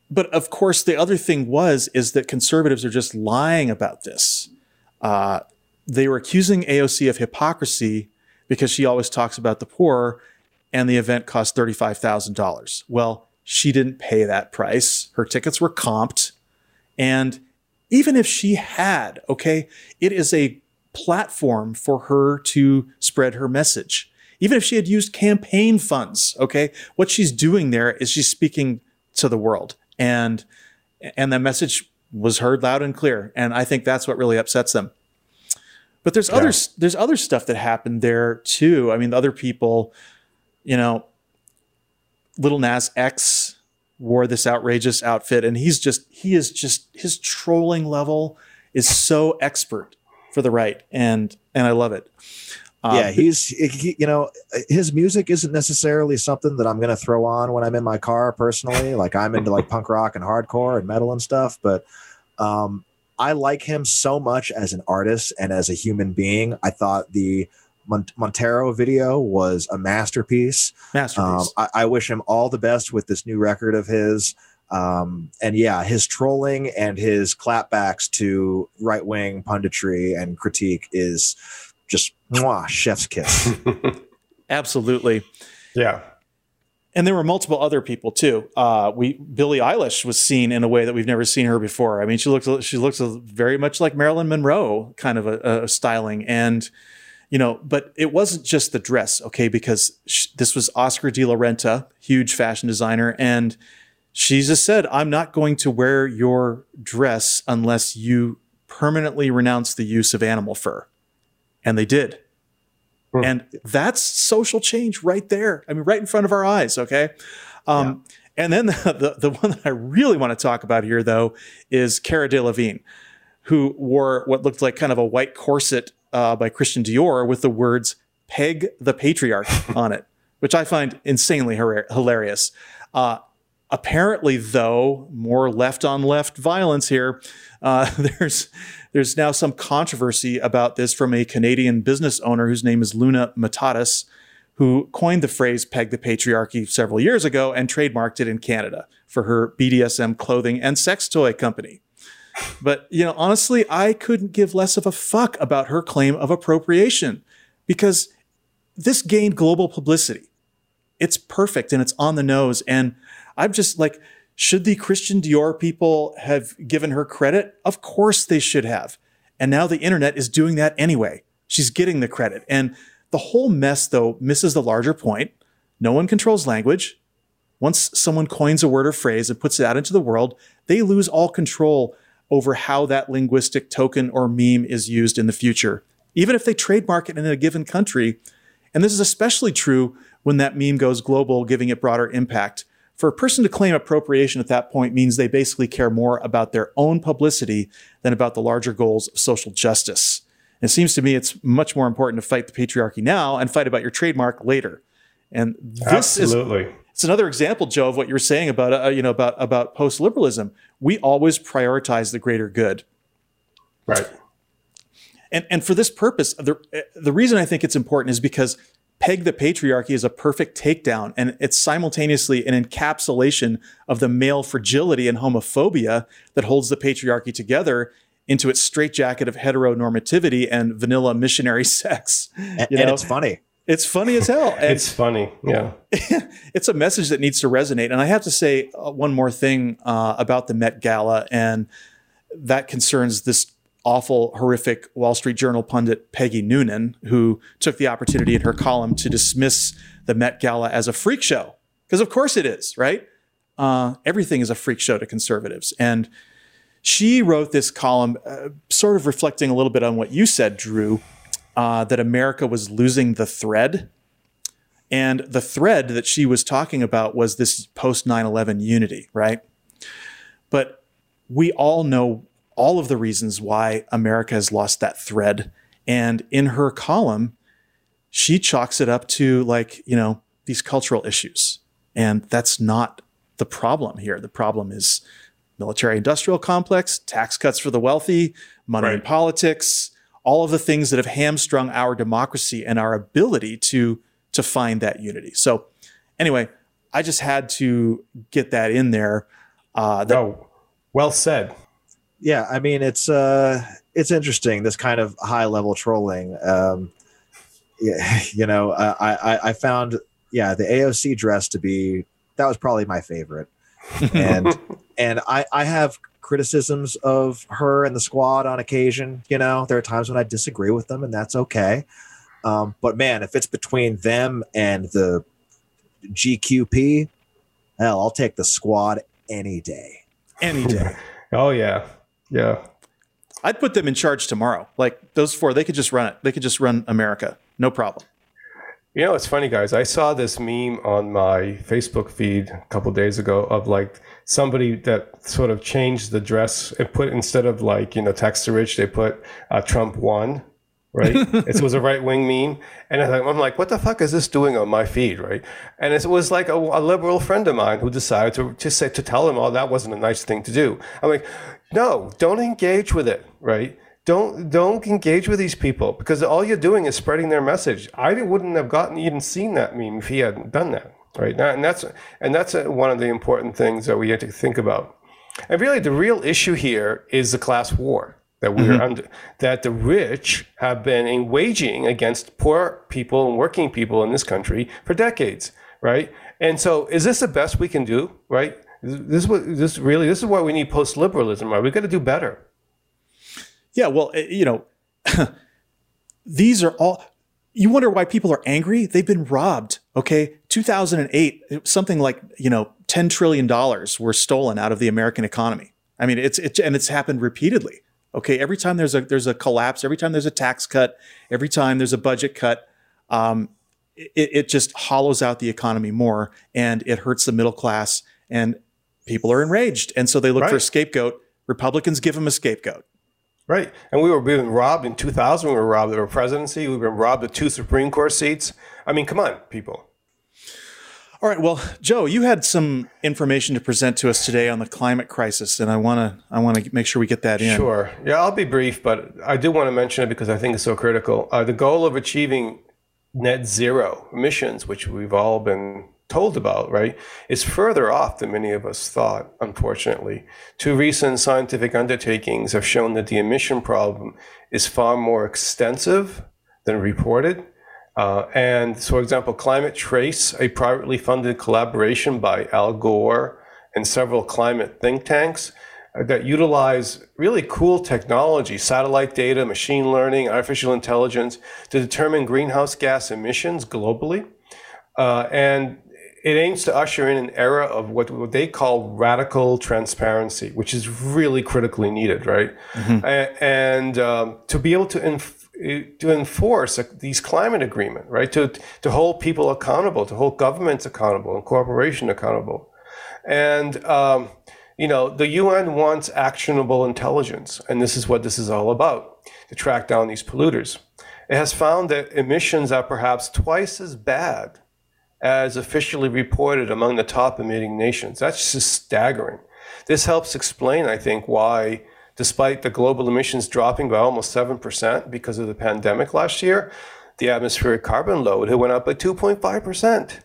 but of course, the other thing was is that conservatives are just lying about this. Uh, they were accusing AOC of hypocrisy because she always talks about the poor and the event cost $35,000. Well, she didn't pay that price. Her tickets were comped. And even if she had, okay, it is a platform for her to spread her message. Even if she had used campaign funds, okay, what she's doing there is she's speaking to the world. And and that message was heard loud and clear. And I think that's what really upsets them. But there's yeah. other there's other stuff that happened there too. I mean, other people, you know, Lil Nas X wore this outrageous outfit, and he's just he is just his trolling level is so expert for the right, and and I love it. Um, yeah, he's he, you know his music isn't necessarily something that I'm going to throw on when I'm in my car personally. Like I'm into like punk rock and hardcore and metal and stuff, but um, I like him so much as an artist and as a human being. I thought the Montero video was a masterpiece. Masterpiece. Um, I, I, wish him all the best with this new record of his. Um, and yeah, his trolling and his clapbacks to right wing punditry and critique is just mwah, chef's kiss. Absolutely. Yeah and there were multiple other people too. Uh, we Billie Eilish was seen in a way that we've never seen her before. I mean, she looks she looks very much like Marilyn Monroe kind of a, a styling, and you know, but it wasn't just the dress, okay? Because sh- this was Oscar de la Renta, huge fashion designer, and she just said, "I'm not going to wear your dress unless you permanently renounce the use of animal fur," and they did. Hmm. And that's social change right there. I mean, right in front of our eyes. Okay. Um, yeah. And then the, the, the, one that I really want to talk about here, though, is Cara Delevingne, who wore what looked like kind of a white corset uh, by Christian Dior with the words "Peg the Patriarch" on it, which I find insanely hilarious. Uh, apparently, though, more left on left violence here. Uh, there's there's now some controversy about this from a Canadian business owner whose name is Luna Matatas, who coined the phrase peg the patriarchy several years ago and trademarked it in Canada for her BDSM clothing and sex toy company. But, you know, honestly, I couldn't give less of a fuck about her claim of appropriation because this gained global publicity. It's perfect and it's on the nose. And I'm just like, should the Christian Dior people have given her credit? Of course they should have. And now the internet is doing that anyway. She's getting the credit. And the whole mess, though, misses the larger point. No one controls language. Once someone coins a word or phrase and puts it out into the world, they lose all control over how that linguistic token or meme is used in the future, even if they trademark it in a given country. And this is especially true when that meme goes global, giving it broader impact. For a person to claim appropriation at that point means they basically care more about their own publicity than about the larger goals of social justice. It seems to me it's much more important to fight the patriarchy now and fight about your trademark later. And this Absolutely. is it's another example, Joe, of what you're saying about uh, you know about about post liberalism. We always prioritize the greater good, right? And and for this purpose, the the reason I think it's important is because Peg the Patriarchy is a perfect takedown, and it's simultaneously an encapsulation of the male fragility and homophobia that holds the patriarchy together into its straitjacket of heteronormativity and vanilla missionary sex. And, and it's funny. It's funny as hell. And it's funny. Yeah. it's a message that needs to resonate. And I have to say uh, one more thing uh, about the Met Gala, and that concerns this awful, horrific Wall Street Journal pundit Peggy Noonan, who took the opportunity in her column to dismiss the Met Gala as a freak show. Because of course it is, right? Uh, everything is a freak show to conservatives. And she wrote this column, uh, sort of reflecting a little bit on what you said, Drew, uh, that America was losing the thread. And the thread that she was talking about was this post 9 11 unity, right? But we all know all of the reasons why America has lost that thread. And in her column, she chalks it up to like, you know, these cultural issues. And that's not the problem here. The problem is military industrial complex, tax cuts for the wealthy, money right. in politics, all of the things that have hamstrung our democracy and our ability to to find that unity. So anyway, I just had to get that in there. Uh, that, oh, well said yeah, I mean it's uh it's interesting this kind of high level trolling. Um, yeah, you know, I, I I found yeah the AOC dress to be that was probably my favorite, and and I I have criticisms of her and the squad on occasion. You know, there are times when I disagree with them, and that's okay. Um, but man, if it's between them and the GQP, hell, I'll take the squad any day. Any day. oh yeah, yeah. I'd put them in charge tomorrow. Like those four, they could just run it. They could just run America, no problem. You know, it's funny, guys. I saw this meme on my Facebook feed a couple days ago of like somebody that sort of changed the dress and put instead of like you know text to rich, they put uh, Trump won right? it was a right wing meme. And I'm like, what the fuck is this doing on my feed, right? And it was like a, a, liberal friend of mine who decided to, to say, to tell him, oh, that wasn't a nice thing to do. I'm like, no, don't engage with it, right? Don't don't engage with these people because all you're doing is spreading their message. I wouldn't have gotten even seen that meme if he hadn't done that, right? And that's and that's one of the important things that we have to think about. And really, the real issue here is the class war that we're mm-hmm. under, that the rich have been waging against poor people and working people in this country for decades, right? And so, is this the best we can do, right? This is what this really this is why we need post liberalism, right? We got to do better. Yeah, well, eh, you know, these are all. You wonder why people are angry? They've been robbed. Okay, 2008, something like you know, 10 trillion dollars were stolen out of the American economy. I mean, it's it, and it's happened repeatedly. Okay, every time there's a there's a collapse, every time there's a tax cut, every time there's a budget cut, um, it, it just hollows out the economy more, and it hurts the middle class, and people are enraged, and so they look right. for a scapegoat. Republicans give them a scapegoat. Right, and we were being robbed in 2000. We were robbed of a presidency. We've been robbed of two Supreme Court seats. I mean, come on, people. All right. Well, Joe, you had some information to present to us today on the climate crisis, and I want to I want to make sure we get that in. Sure. Yeah, I'll be brief, but I do want to mention it because I think it's so critical. Uh, the goal of achieving net zero emissions, which we've all been told about, right, is further off than many of us thought. Unfortunately, two recent scientific undertakings have shown that the emission problem is far more extensive than reported uh, and so, for example, Climate Trace, a privately funded collaboration by Al Gore and several climate think tanks uh, that utilize really cool technology, satellite data, machine learning, artificial intelligence to determine greenhouse gas emissions globally. Uh, and it aims to usher in an era of what, what they call radical transparency, which is really critically needed, right? Mm-hmm. And, and um, to be able to inf- to enforce these climate agreement, right? To to hold people accountable, to hold governments accountable and corporations accountable, and um, you know the UN wants actionable intelligence, and this is what this is all about: to track down these polluters. It has found that emissions are perhaps twice as bad as officially reported among the top emitting nations. That's just staggering. This helps explain, I think, why despite the global emissions dropping by almost 7% because of the pandemic last year, the atmospheric carbon load went up by 2.5%.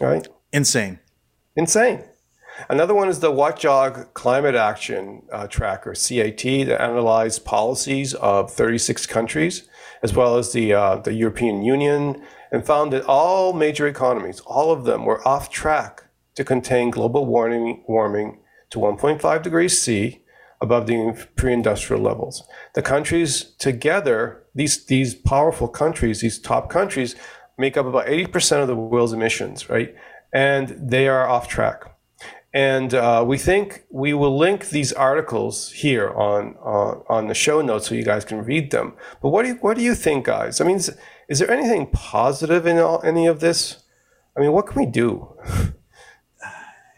Right? Insane. Insane. Another one is the Watchdog Climate Action uh, Tracker, CAT, that analyzed policies of 36 countries, as well as the, uh, the European Union, and found that all major economies, all of them, were off track to contain global warming, warming to 1.5 degrees C above the pre-industrial levels. The countries together, these these powerful countries, these top countries, make up about 80% of the world's emissions, right? And they are off track. And uh, we think we will link these articles here on uh, on the show notes so you guys can read them. But what do you, what do you think, guys? I mean, is, is there anything positive in all, any of this? I mean, what can we do?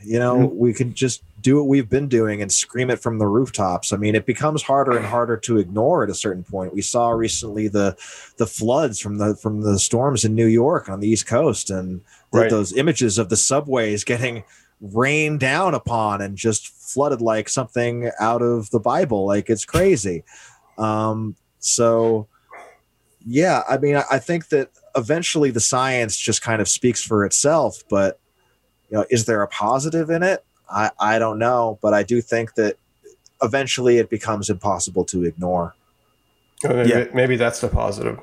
You know, we could just do what we've been doing and scream it from the rooftops. I mean, it becomes harder and harder to ignore at a certain point. We saw recently the the floods from the from the storms in New York on the East Coast, and right. those images of the subways getting rained down upon and just flooded like something out of the Bible. Like it's crazy. Um, so, yeah, I mean, I, I think that eventually the science just kind of speaks for itself, but you know, is there a positive in it? I, I don't know, but I do think that eventually it becomes impossible to ignore. Maybe, yeah. maybe that's the positive.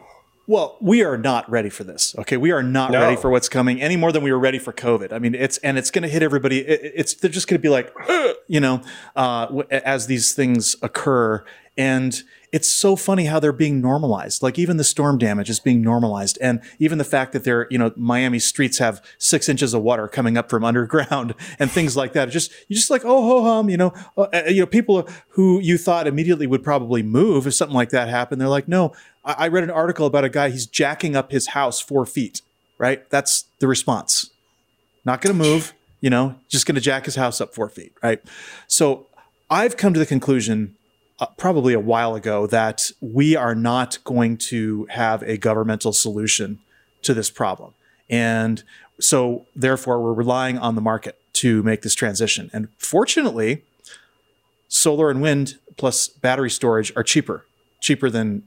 Well, we are not ready for this. Okay, we are not no. ready for what's coming any more than we were ready for COVID. I mean, it's and it's going to hit everybody. It, it's they're just going to be like, you know, uh, as these things occur, and it's so funny how they're being normalized. Like even the storm damage is being normalized, and even the fact that they're, you know, Miami streets have six inches of water coming up from underground and things like that. It's just you just like oh ho hum, you know, uh, uh, you know, people who you thought immediately would probably move if something like that happened. They're like, no. I, I read an article about a guy. He's jacking up his house four feet. Right, that's the response. Not going to move. You know, just going to jack his house up four feet. Right. So I've come to the conclusion uh, probably a while ago that we are not going to have a governmental solution to this problem. And so, therefore, we're relying on the market to make this transition. And fortunately, solar and wind plus battery storage are cheaper, cheaper than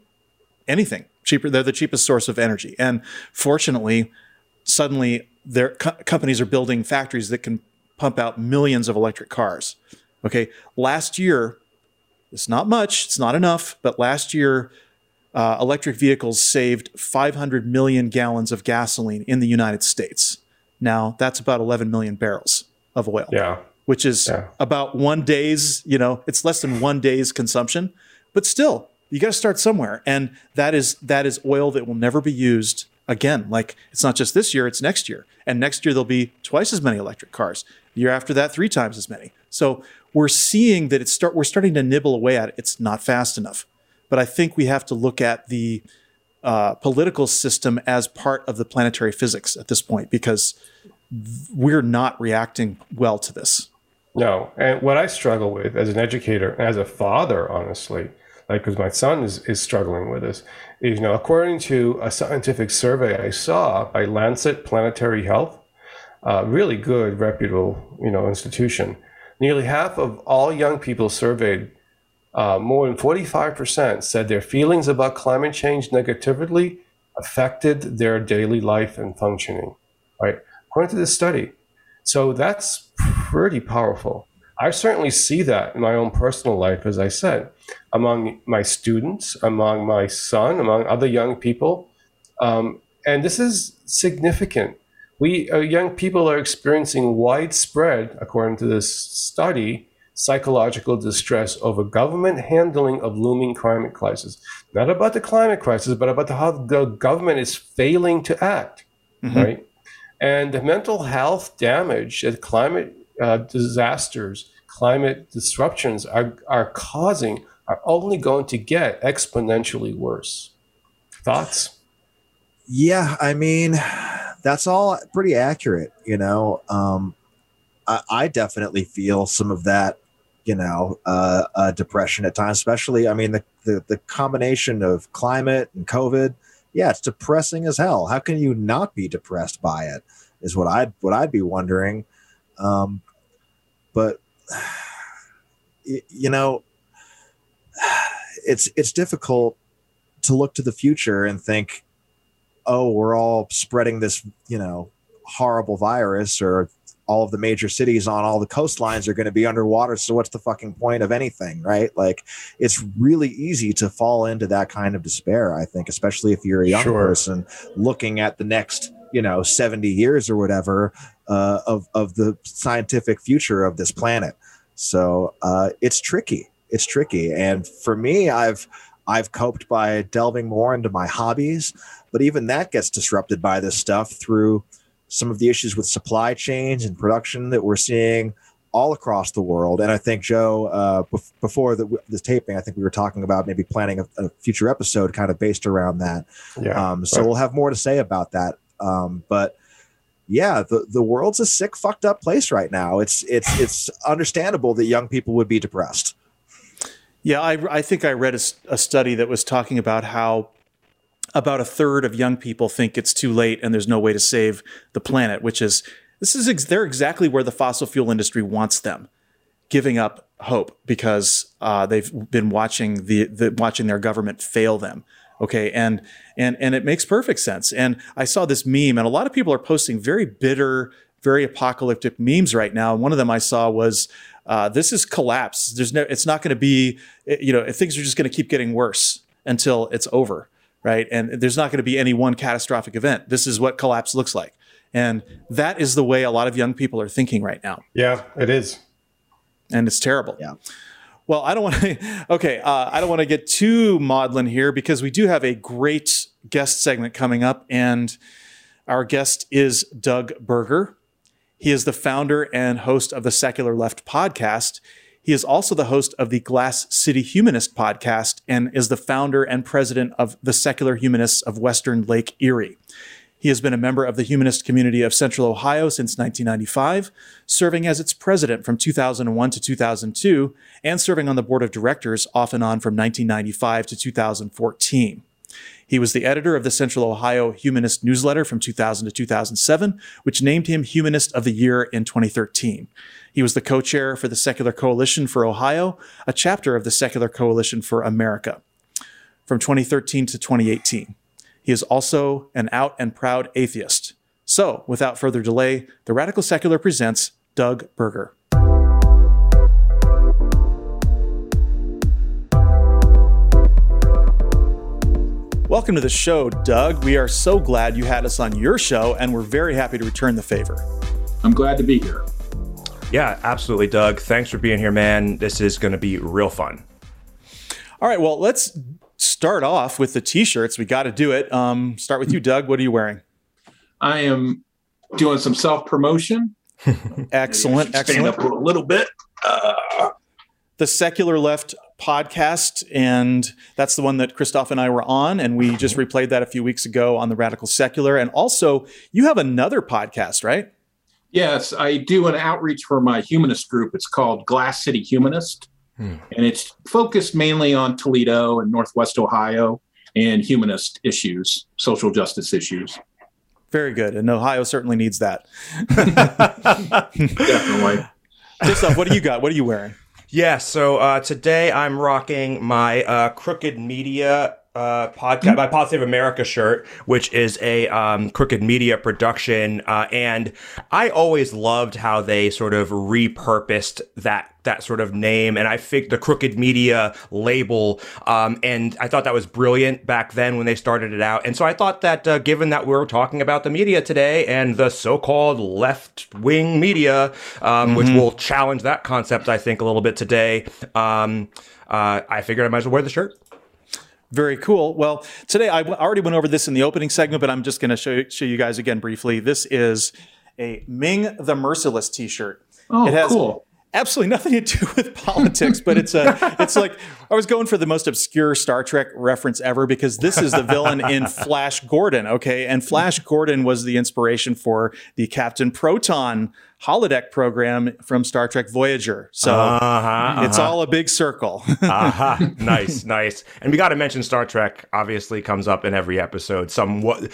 anything. Cheaper, they're the cheapest source of energy. And fortunately, suddenly, their co- companies are building factories that can pump out millions of electric cars. Okay, last year it's not much, it's not enough, but last year, uh, electric vehicles saved 500 million gallons of gasoline in the United States. Now, that's about 11 million barrels of oil. Yeah. Which is yeah. about one day's, you know, it's less than one day's consumption, but still, you got to start somewhere. And that is that is oil that will never be used again. Like it's not just this year, it's next year. And next year there'll be twice as many electric cars. The year after that, three times as many. So we're seeing that it's start we're starting to nibble away at it. It's not fast enough, but I think we have to look at the uh, political system as part of the planetary physics at this point because we're not reacting well to this. No, and what I struggle with as an educator, as a father, honestly, like because my son is is struggling with this, is you know according to a scientific survey I saw by Lancet Planetary Health, uh, really good reputable you know institution Nearly half of all young people surveyed, uh, more than 45%, said their feelings about climate change negatively affected their daily life and functioning, right? According to this study. So that's pretty powerful. I certainly see that in my own personal life, as I said, among my students, among my son, among other young people. Um, and this is significant we uh, young people are experiencing widespread, according to this study, psychological distress over government handling of looming climate crisis. Not about the climate crisis, but about the, how the government is failing to act, mm-hmm. right? And the mental health damage that climate uh, disasters, climate disruptions are, are causing are only going to get exponentially worse. Thoughts? Yeah, I mean, that's all pretty accurate. You know, um, I, I definitely feel some of that. You know, uh, uh, depression at times, especially. I mean, the, the the combination of climate and COVID. Yeah, it's depressing as hell. How can you not be depressed by it? Is what I'd what I'd be wondering. Um, but you know, it's it's difficult to look to the future and think oh, we're all spreading this, you know, horrible virus or all of the major cities on all the coastlines are going to be underwater. So what's the fucking point of anything, right? Like it's really easy to fall into that kind of despair, I think, especially if you're a young sure. person looking at the next, you know, 70 years or whatever uh, of, of the scientific future of this planet. So uh, it's tricky. It's tricky. And for me, I've, I've coped by delving more into my hobbies. But even that gets disrupted by this stuff through some of the issues with supply chains and production that we're seeing all across the world. And I think Joe, uh, before the, this taping, I think we were talking about maybe planning a, a future episode kind of based around that. Yeah. Um, so right. we'll have more to say about that. Um, but yeah, the, the world's a sick, fucked up place right now. It's it's it's understandable that young people would be depressed. Yeah, I, I think I read a, a study that was talking about how about a third of young people think it's too late and there's no way to save the planet, which is this is ex- they're exactly where the fossil fuel industry wants them, giving up hope because uh, they've been watching the, the watching their government fail them. Okay, and and and it makes perfect sense. And I saw this meme, and a lot of people are posting very bitter very apocalyptic memes right now. And one of them I saw was uh, this is collapse. There's no, it's not going to be, you know, things are just going to keep getting worse until it's over, right? And there's not going to be any one catastrophic event. This is what collapse looks like. And that is the way a lot of young people are thinking right now. Yeah, it is. And it's terrible. Yeah. Well, I don't want to. Okay, uh, I don't want to get too maudlin here because we do have a great guest segment coming up, and our guest is Doug Berger. He is the founder and host of the Secular Left podcast. He is also the host of the Glass City Humanist podcast and is the founder and president of the Secular Humanists of Western Lake Erie. He has been a member of the humanist community of Central Ohio since 1995, serving as its president from 2001 to 2002, and serving on the board of directors off and on from 1995 to 2014. He was the editor of the Central Ohio Humanist newsletter from 2000 to 2007, which named him Humanist of the Year in 2013. He was the co chair for the Secular Coalition for Ohio, a chapter of the Secular Coalition for America, from 2013 to 2018. He is also an out and proud atheist. So, without further delay, the Radical Secular presents Doug Berger. Welcome to the show, Doug. We are so glad you had us on your show, and we're very happy to return the favor. I'm glad to be here. Yeah, absolutely, Doug. Thanks for being here, man. This is going to be real fun. All right, well, let's start off with the t-shirts. We got to do it. Um, start with you, Doug. What are you wearing? I am doing some self promotion. excellent, Stand excellent. up a little bit. Uh, the Secular Left podcast, and that's the one that Christophe and I were on, and we just replayed that a few weeks ago on the Radical Secular. And also, you have another podcast, right? yes, I do an outreach for my humanist group. It's called Glass City Humanist, hmm. and it's focused mainly on Toledo and Northwest Ohio and humanist issues, social justice issues. Very good, and Ohio certainly needs that. Definitely. Christophe, what do you got? What are you wearing? Yeah, so uh, today I'm rocking my uh, Crooked Media uh, podcast, my Positive America shirt, which is a um, Crooked Media production, uh, and I always loved how they sort of repurposed that that sort of name, and I think the Crooked Media label, um, and I thought that was brilliant back then when they started it out, and so I thought that uh, given that we're talking about the media today and the so-called left-wing media, um, which will challenge that concept, I think, a little bit today, um, uh, I figured I might as well wear the shirt. Very cool. Well, today I w- already went over this in the opening segment, but I'm just going to show, show you guys again briefly. This is a Ming the Merciless T-shirt. Oh, it has cool. Absolutely nothing to do with politics, but it's a it's like I was going for the most obscure Star Trek reference ever because this is the villain in Flash Gordon, okay? And Flash Gordon was the inspiration for the Captain Proton holodeck program from Star Trek Voyager. So Uh-huh, it's all a big circle. Aha, nice, nice. And we got to mention Star Trek. Obviously, comes up in every episode. Somewhat,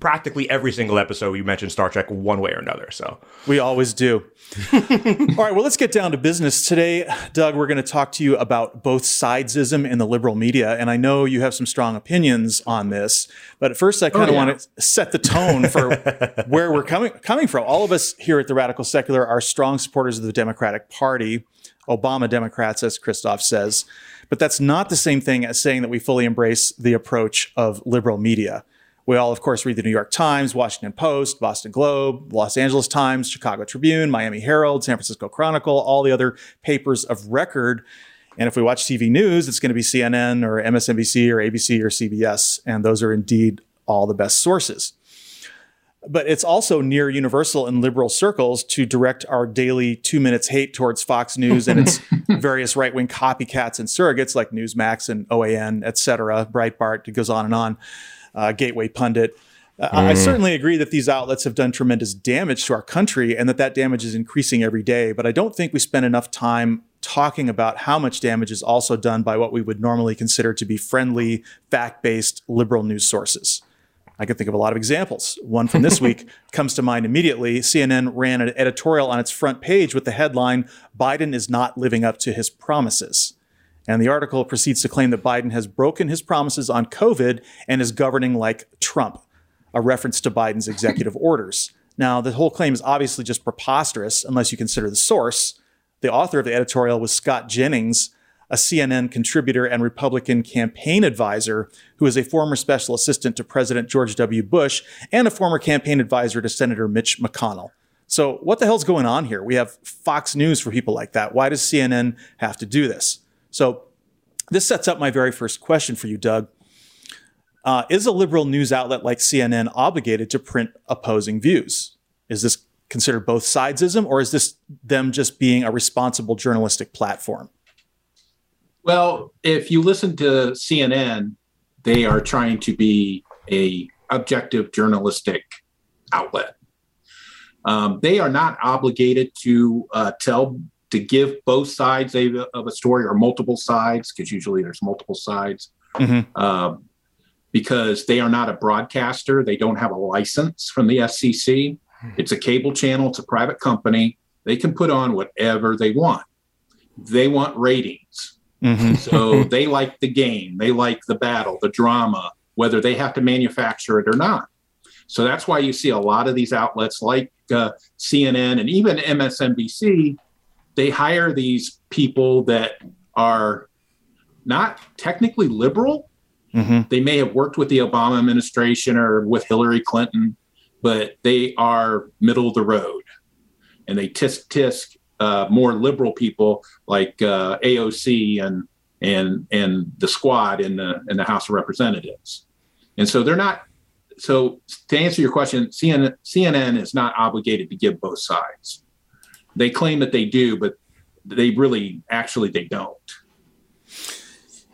practically every single episode, you mention Star Trek one way or another. So We always do. All right, well, let's get down to business. Today, Doug, we're going to talk to you about both sidesism in the liberal media. And I know you have some strong opinions on this, but at first, I oh, kind of yeah. want to set the tone for where we're coming, coming from. All of us here at the Radical Secular are strong supporters of the Democratic Party, Obama Democrats, as Christophe says. But that's not the same thing as saying that we fully embrace the approach of liberal media. We all, of course, read the New York Times, Washington Post, Boston Globe, Los Angeles Times, Chicago Tribune, Miami Herald, San Francisco Chronicle, all the other papers of record. And if we watch TV news, it's going to be CNN or MSNBC or ABC or CBS. And those are indeed all the best sources. But it's also near universal in liberal circles to direct our daily two minutes hate towards Fox News and its various right wing copycats and surrogates like Newsmax and OAN, et cetera, Breitbart, it goes on and on, uh, Gateway Pundit. Uh, I certainly agree that these outlets have done tremendous damage to our country and that that damage is increasing every day. But I don't think we spend enough time talking about how much damage is also done by what we would normally consider to be friendly, fact based liberal news sources. I can think of a lot of examples. One from this week comes to mind immediately. CNN ran an editorial on its front page with the headline Biden is not living up to his promises. And the article proceeds to claim that Biden has broken his promises on COVID and is governing like Trump, a reference to Biden's executive orders. Now, the whole claim is obviously just preposterous unless you consider the source. The author of the editorial was Scott Jennings, a CNN contributor and Republican campaign advisor who is a former special assistant to President George W. Bush and a former campaign advisor to Senator Mitch McConnell. So, what the hell's going on here? We have Fox News for people like that. Why does CNN have to do this? So, this sets up my very first question for you, Doug. Uh, is a liberal news outlet like CNN obligated to print opposing views? Is this considered both sidesism, or is this them just being a responsible journalistic platform? Well, if you listen to CNN, they are trying to be a objective journalistic outlet. Um, they are not obligated to uh, tell to give both sides of a story or multiple sides because usually there's multiple sides. Mm-hmm. Um, because they are not a broadcaster, they don't have a license from the FCC. Hmm. It's a cable channel. It's a private company. They can put on whatever they want. They want ratings. Mm-hmm. so they like the game. They like the battle, the drama, whether they have to manufacture it or not. So that's why you see a lot of these outlets like uh, CNN and even MSNBC. They hire these people that are not technically liberal. Mm-hmm. They may have worked with the Obama administration or with Hillary Clinton, but they are middle of the road and they tisk tisk uh, more liberal people like uh, AOC and and and the squad in the in the House of Representatives, and so they're not. So to answer your question, CNN, CNN is not obligated to give both sides. They claim that they do, but they really actually they don't.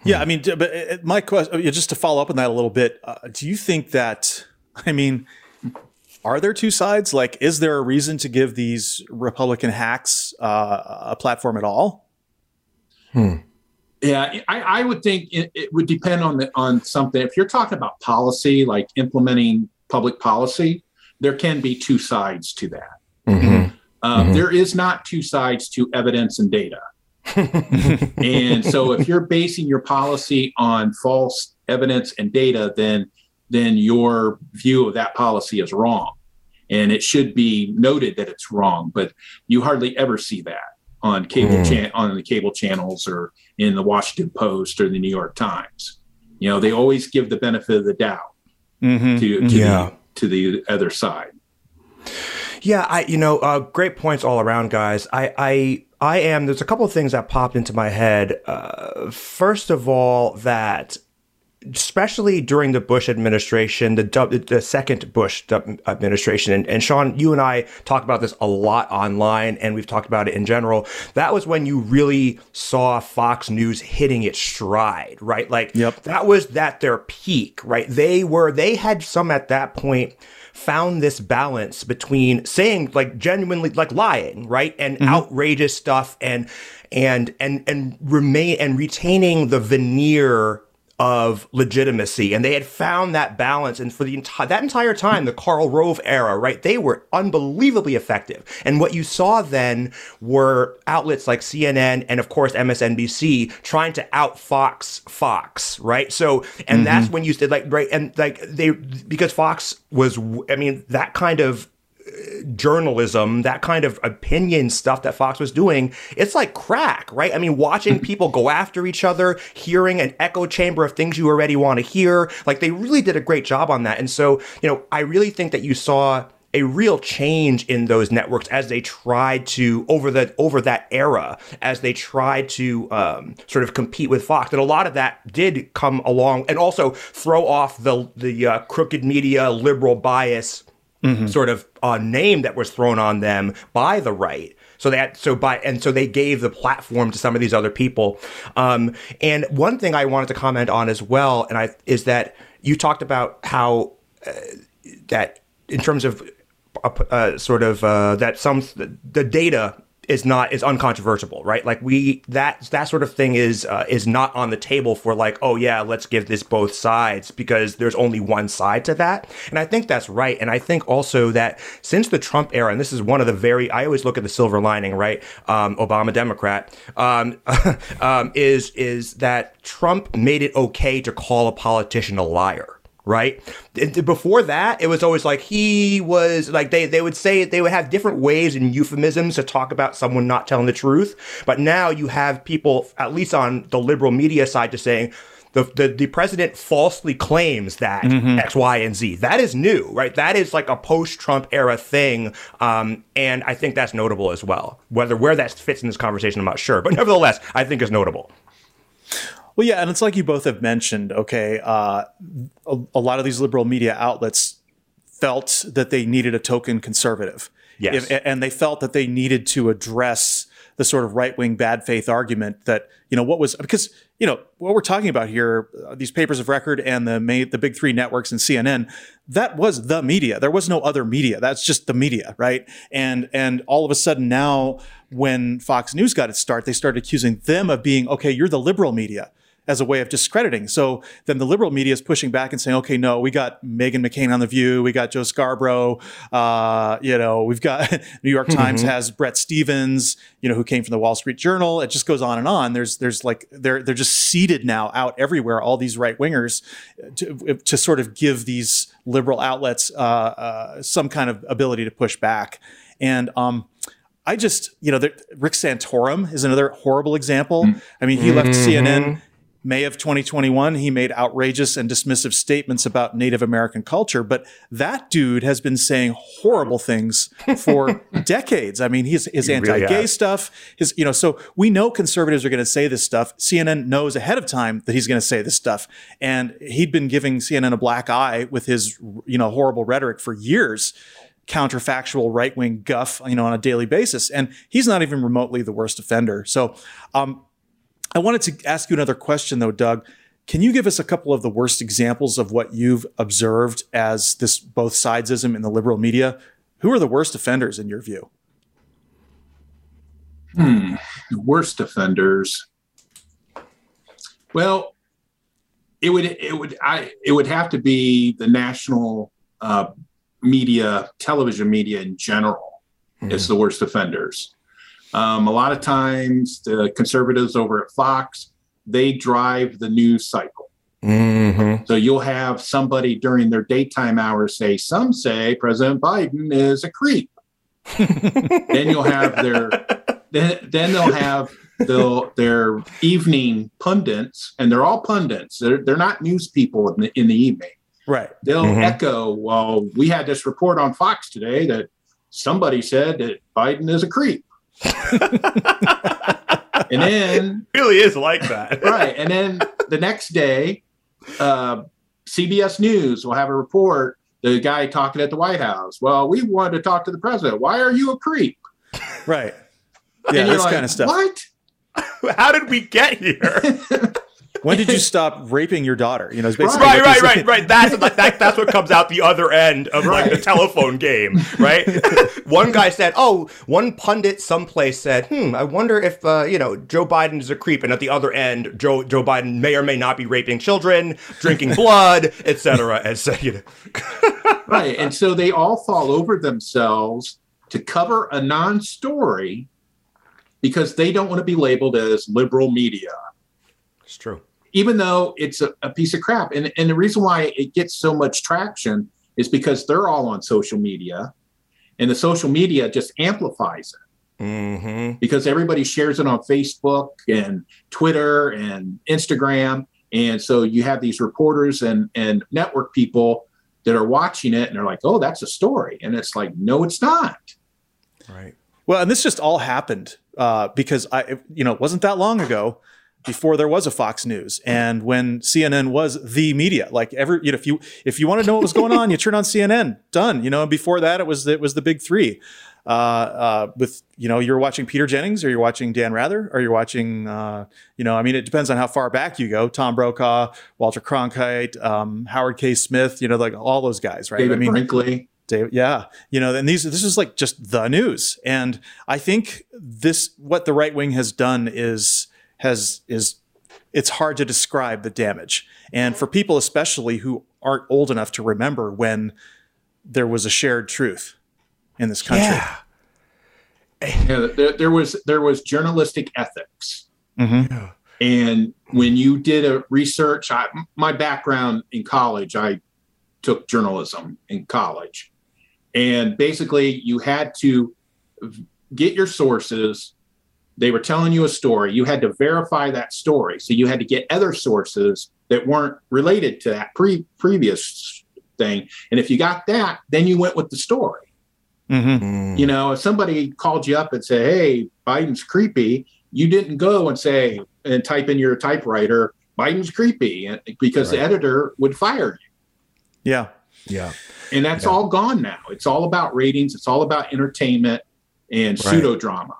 Yeah, I mean, but uh, my question, just to follow up on that a little bit, uh, do you think that? I mean, are there two sides? Like, is there a reason to give these Republican hacks uh, a platform at all? Hmm. Yeah, I, I would think it, it, would depend on the, on something. If you're talking about policy, like implementing public policy, there can be two sides to that. Mm-hmm. Uh, mm-hmm. There is not two sides to evidence and data. and so, if you're basing your policy on false evidence and data, then then your view of that policy is wrong and it should be noted that it's wrong. But you hardly ever see that on cable mm. Cha- on the cable channels or in the Washington Post or the New York Times. You know, they always give the benefit of the doubt mm-hmm. to, to, yeah. the, to the other side. Yeah, I you know, uh, great points all around, guys. I I I am. There's a couple of things that popped into my head. Uh, first of all, that especially during the Bush administration, the the second Bush administration, and, and Sean, you and I talk about this a lot online, and we've talked about it in general. That was when you really saw Fox News hitting its stride, right? Like, yep. that was that their peak, right? They were they had some at that point found this balance between saying like genuinely like lying, right, and mm-hmm. outrageous stuff, and and and and remain and retaining the veneer of legitimacy and they had found that balance and for the entire that entire time the Karl Rove era right they were unbelievably effective and what you saw then were outlets like CNN and of course MSNBC trying to out Fox Fox right so and mm-hmm. that's when you said like right and like they because Fox was I mean that kind of journalism, that kind of opinion stuff that Fox was doing, it's like crack, right? I mean, watching people go after each other, hearing an echo chamber of things you already want to hear, like they really did a great job on that. And so, you know, I really think that you saw a real change in those networks as they tried to over the over that era as they tried to um, sort of compete with Fox and a lot of that did come along and also throw off the the uh, crooked media liberal bias mm-hmm. sort of uh, name that was thrown on them by the right. So that so by and so they gave the platform to some of these other people. Um, and one thing I wanted to comment on as well, and I is that you talked about how uh, that in terms of uh, uh sort of uh, that some the data is not is uncontroversial, right? Like we that that sort of thing is uh, is not on the table for like, oh yeah, let's give this both sides because there's only one side to that, and I think that's right. And I think also that since the Trump era, and this is one of the very I always look at the silver lining, right? Um, Obama Democrat um, um, is is that Trump made it okay to call a politician a liar right? Before that, it was always like he was like they they would say they would have different ways and euphemisms to talk about someone not telling the truth. But now you have people, at least on the liberal media side, just saying the, the, the president falsely claims that mm-hmm. X, Y, and Z. That is new, right? That is like a post Trump era thing. Um, and I think that's notable as well. Whether where that fits in this conversation, I'm not sure. But nevertheless, I think is notable. Well, yeah, and it's like you both have mentioned. Okay, uh, a, a, lot of these liberal media outlets felt that they needed a token conservative, yes, if, and they felt that they needed to address the sort of right wing bad faith argument that you know what was because you know what we're talking about here uh, these papers of record and the main, the big three networks and CNN that was the media. There was no other media. That's just the media right? And and all of a sudden now when Fox News got its start they started accusing them of being okay you're the liberal media as a way of discrediting. So then the liberal media is pushing back and saying, okay, no, we got Meghan McCain on the View, we got Joe Scarborough, uh, you know, we've got New York Times mm-hmm. has Bret Stephens, you know, who came from the Wall Street Journal. It just goes on and on. There's there's like they're they're just seeded now out everywhere. All these right wingers to to sort of give these liberal outlets uh, uh, some kind of ability to push back. And um, I just, you know, Rick Santorum is another horrible example. Mm-hmm. I mean, he left CNN mm-hmm. May of 2021, he made outrageous and dismissive statements about Native American culture, but that dude has been saying horrible things for decades. I mean, his, his anti-gay really stuff, his, you know, so we know conservatives are going to say this stuff. CNN knows ahead of time that he's going to say this stuff. And he'd been giving CNN a black eye with his, you know, horrible rhetoric for years counterfactual right wing guff, you know, on a daily basis. And he's not even remotely the worst offender. So, um, I wanted to ask you another question, though, Doug. Can you give us a couple of the worst examples of what you've observed as this both sidesism in the liberal media? Who are the worst offenders in your view? Hmm, worst offenders. Well, it would it would I it would have to be the national uh, media, television media in general, mm-hmm. is the worst offenders. Um, a lot of times, the conservatives over at Fox they drive the news cycle. Mm-hmm. So you'll have somebody during their daytime hours say, "Some say President Biden is a creep." then you'll have their then then they'll have they'll, their evening pundits, and they're all pundits. They're they're not news people in the in the evening. Right. They'll mm-hmm. echo, "Well, we had this report on Fox today that somebody said that Biden is a creep." and then it really is like that, right? And then the next day, uh, CBS News will have a report. The guy talking at the White House. Well, we wanted to talk to the president. Why are you a creep? Right. Yeah, this like, kind of stuff. What? How did we get here? When did you stop raping your daughter? You know, it's basically right, right, right, right. That's like that, that's what comes out the other end of right. like the telephone game, right? one guy said, "Oh, one pundit someplace said, hmm, I wonder if uh, you know Joe Biden is a creep," and at the other end, Joe Joe Biden may or may not be raping children, drinking blood, etc. As you know. right, and so they all fall over themselves to cover a non-story because they don't want to be labeled as liberal media. It's true even though it's a, a, piece of crap. And, and the reason why it gets so much traction is because they're all on social media and the social media just amplifies it. Mm-hmm. Because everybody shares it on Facebook and Twitter and Instagram. And so you have these reporters and, and network people that are watching it and they're like, oh, that's a story. And it's like, no, it's not. Right. Well, and this just all happened uh, because I, you know, it wasn't that long ago before there was a Fox News and when CNN was the media. Like every, you know, if you if you want to know what was going on, you turn on CNN. Done. You know, and before that, it was it was the big three. Uh, uh, with you know, you're watching Peter Jennings, or you're watching Dan Rather, or you're watching, uh, you know, I mean, it depends on how far back you go. Tom Brokaw, Walter Cronkite, um, Howard K. Smith, you know, like all those guys, right? David I mean, Brinkley. David, yeah, you know, and these this is like just the news, and I think this what the right wing has done is has is it's hard to describe the damage. And for people especially who aren't old enough to remember when there was a shared truth in this country. Yeah. yeah there, there, was there was journalistic ethics. Mm-hmm. And when you did a research, I, my background in college, I took journalism in college. And basically, you had to get your sources. They were telling you a story. You had to verify that story. So you had to get other sources that weren't related to that pre- previous thing. And if you got that, then you went with the story. Mm-hmm. You know, if somebody called you up and said, "Hey, Biden's creepy," you didn't go and say and type in your typewriter, "Biden's creepy," because right. the editor would fire you. Yeah, yeah, and that's yeah. all gone now. It's all about ratings. It's all about entertainment and right. pseudo drama.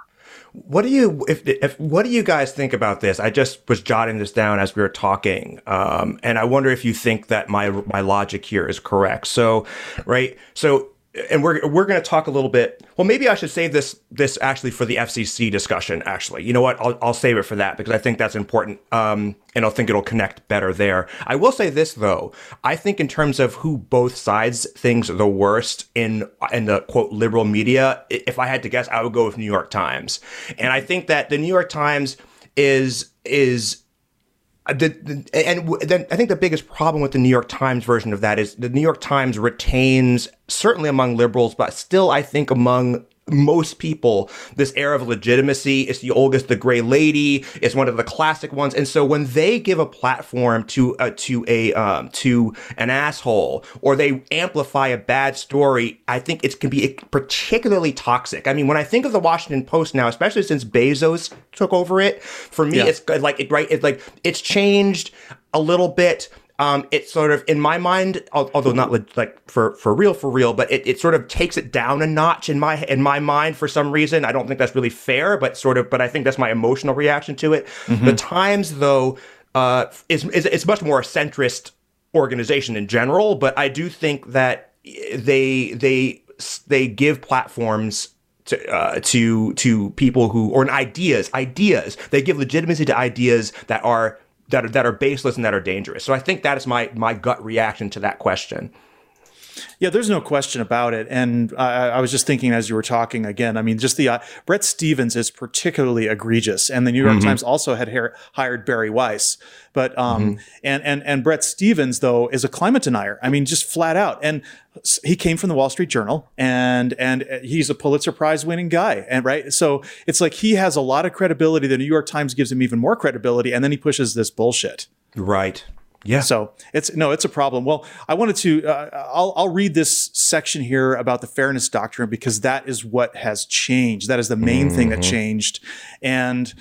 What do you if, if what do you guys think about this? I just was jotting this down as we were talking, um, and I wonder if you think that my my logic here is correct. So, right, so and we're we're going to talk a little bit. Well, maybe I should save this this actually for the FCC discussion. Actually, you know what? I'll I'll save it for that because I think that's important, um, and I think it'll connect better there. I will say this though. I think in terms of who both sides thinks the worst in in the quote liberal media, if I had to guess, I would go with New York Times, and I think that the New York Times is is Uh, the, the, and then I think the biggest problem with the New York Times version of that is the New York Times retains, certainly among liberals, but still, I think among most people this air of legitimacy. It's the oldest, the gray lady. It's one of the classic ones. And so when they give a platform to uh, to a um, to an asshole or they amplify a bad story, I think it can be particularly toxic. I mean, when I think of the Washington Post now, especially since Bezos took over it, for me, yeah. it's like it right. It's like it's changed a little bit um, it sort of, in my mind, although not like for for real, for real, but it, it sort of takes it down a notch in my in my mind for some reason. I don't think that's really fair, but sort of, but I think that's my emotional reaction to it. Mm-hmm. The Times, though, uh, is, is it's much more a centrist organization in general, but I do think that they they they give platforms to, uh, to to people who or ideas ideas they give legitimacy to ideas that are that are, that are baseless and that are dangerous. So I think that is my my gut reaction to that question. Yeah, there's no question about it. And I, I was just thinking as you were talking again, I mean, just the uh, Bret Stephens is particularly egregious. And the New York mm-hmm. Times also had hired Bari Weiss. But, um, mm-hmm. and, and, and Bret Stephens, though, is a climate denier. I mean, just flat out. And he came from the Wall Street Journal and, and he's a Pulitzer Prize winning guy. And right. So it's like he has a lot of credibility. The New York Times gives him even more credibility. And then he pushes this bullshit. Right. Yeah. So it's no, it's a problem. Well, I wanted to. Uh, I'll I'll read this section here about the fairness doctrine because that is what has changed. That is the main mm-hmm. thing that mm-hmm. changed, and.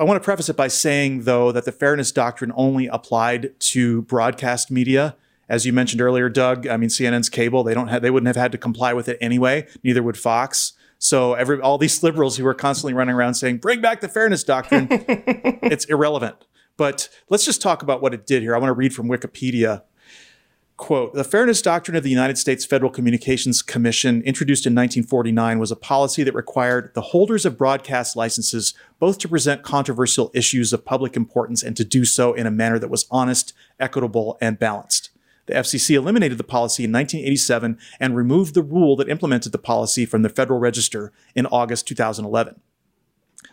I want to preface it by saying, though, that the fairness doctrine only applied to broadcast media. As you mentioned earlier, Doug, I mean, CNN's cable, they don't have, they wouldn't have had to comply with it anyway. Neither would Fox. So every all these liberals who are constantly running around saying, "Bring back the fairness doctrine," it's irrelevant. But let's just talk about what it did here. I want to read from Wikipedia. Quote The Fairness Doctrine of the United States Federal Communications Commission, introduced in 1949, was a policy that required the holders of broadcast licenses both to present controversial issues of public importance and to do so in a manner that was honest, equitable, and balanced. The FCC eliminated the policy in 1987 and removed the rule that implemented the policy from the Federal Register in August 2011.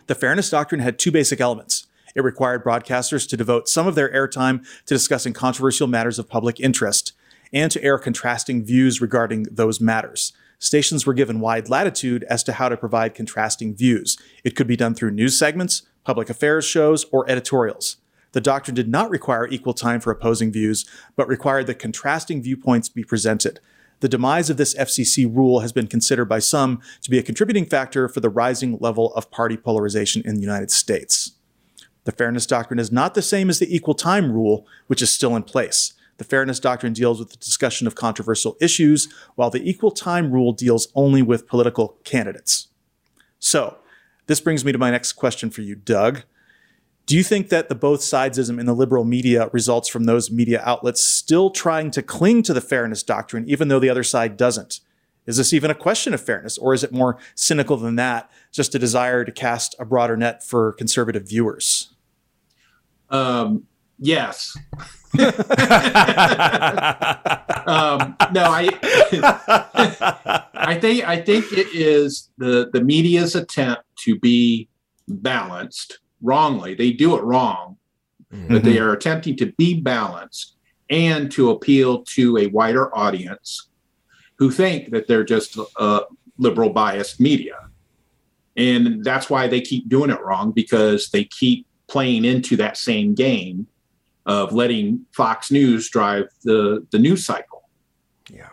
The Fairness Doctrine had two basic elements. It required broadcasters to devote some of their airtime to discussing controversial matters of public interest and to air contrasting views regarding those matters. Stations were given wide latitude as to how to provide contrasting views. It could be done through news segments, public affairs shows, or editorials. The doctrine did not require equal time for opposing views, but required that contrasting viewpoints be presented. The demise of this FCC rule has been considered by some to be a contributing factor for the rising level of party polarization in the United States. The fairness doctrine is not the same as the equal time rule, which is still in place. The fairness doctrine deals with the discussion of controversial issues, while the equal time rule deals only with political candidates. So, this brings me to my next question for you, Doug. Do you think that the both sidesism in the liberal media results from those media outlets still trying to cling to the fairness doctrine, even though the other side doesn't? Is this even a question of fairness, or is it more cynical than that, just a desire to cast a broader net for conservative viewers? Um, yes. um, no, I, I think I think it is the the media's attempt to be balanced wrongly. They do it wrong, mm-hmm. but they mm-hmm. are attempting to be balanced and to appeal to a wider audience who think that they're just uh, liberal biased media. And that's why they keep doing it wrong because they keep playing into that same game of letting Fox News drive the, the news cycle. Yeah.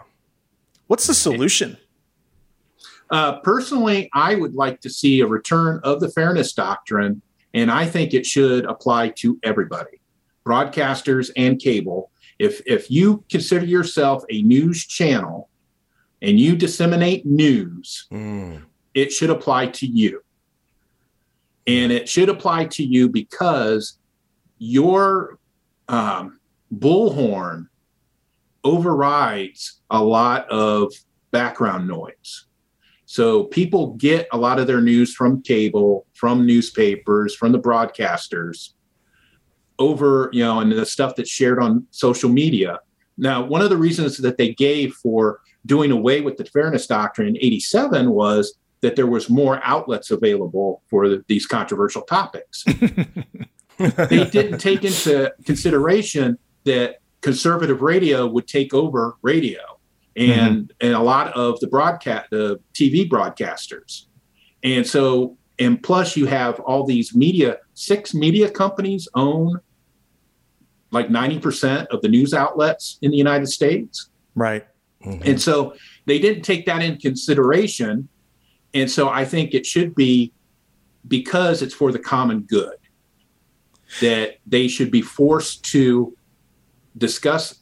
What's the solution? Uh, personally, I would like to see a return of the fairness doctrine, and I think it should apply to everybody, broadcasters and cable. If if you consider yourself a news channel and you disseminate news, Mm. it should apply to you. And it should apply to you because your um, bullhorn overrides a lot of background noise. So people get a lot of their news from cable, from newspapers, from the broadcasters over, you know, and the stuff that's shared on social media. Now, one of the reasons that they gave for doing away with the fairness doctrine in 87 was that there was more outlets available for the, these controversial topics. they didn't take into consideration that conservative radio would take over radio and mm-hmm. and a lot of the broadcast the TV broadcasters. And so and plus you have all these media six media companies own like 90% of the news outlets in the United States. Right. Mm-hmm. And so they didn't take that in consideration. And so I think it should be because it's for the common good that they should be forced to discuss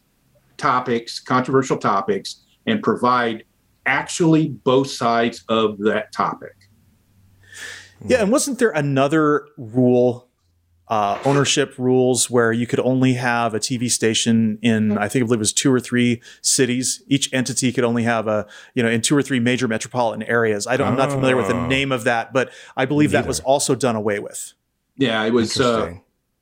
topics, controversial topics, and provide actually both sides of that topic. Yeah, and wasn't there another rule, uh, ownership rules, where you could only have a TV station in, I think I believe it was two or three cities. Each entity could only have a, you know, in two or three major metropolitan areas. I don't, I'm not familiar with the Oh. name of that, but I believe that was also done away with. Yeah, it was. Uh,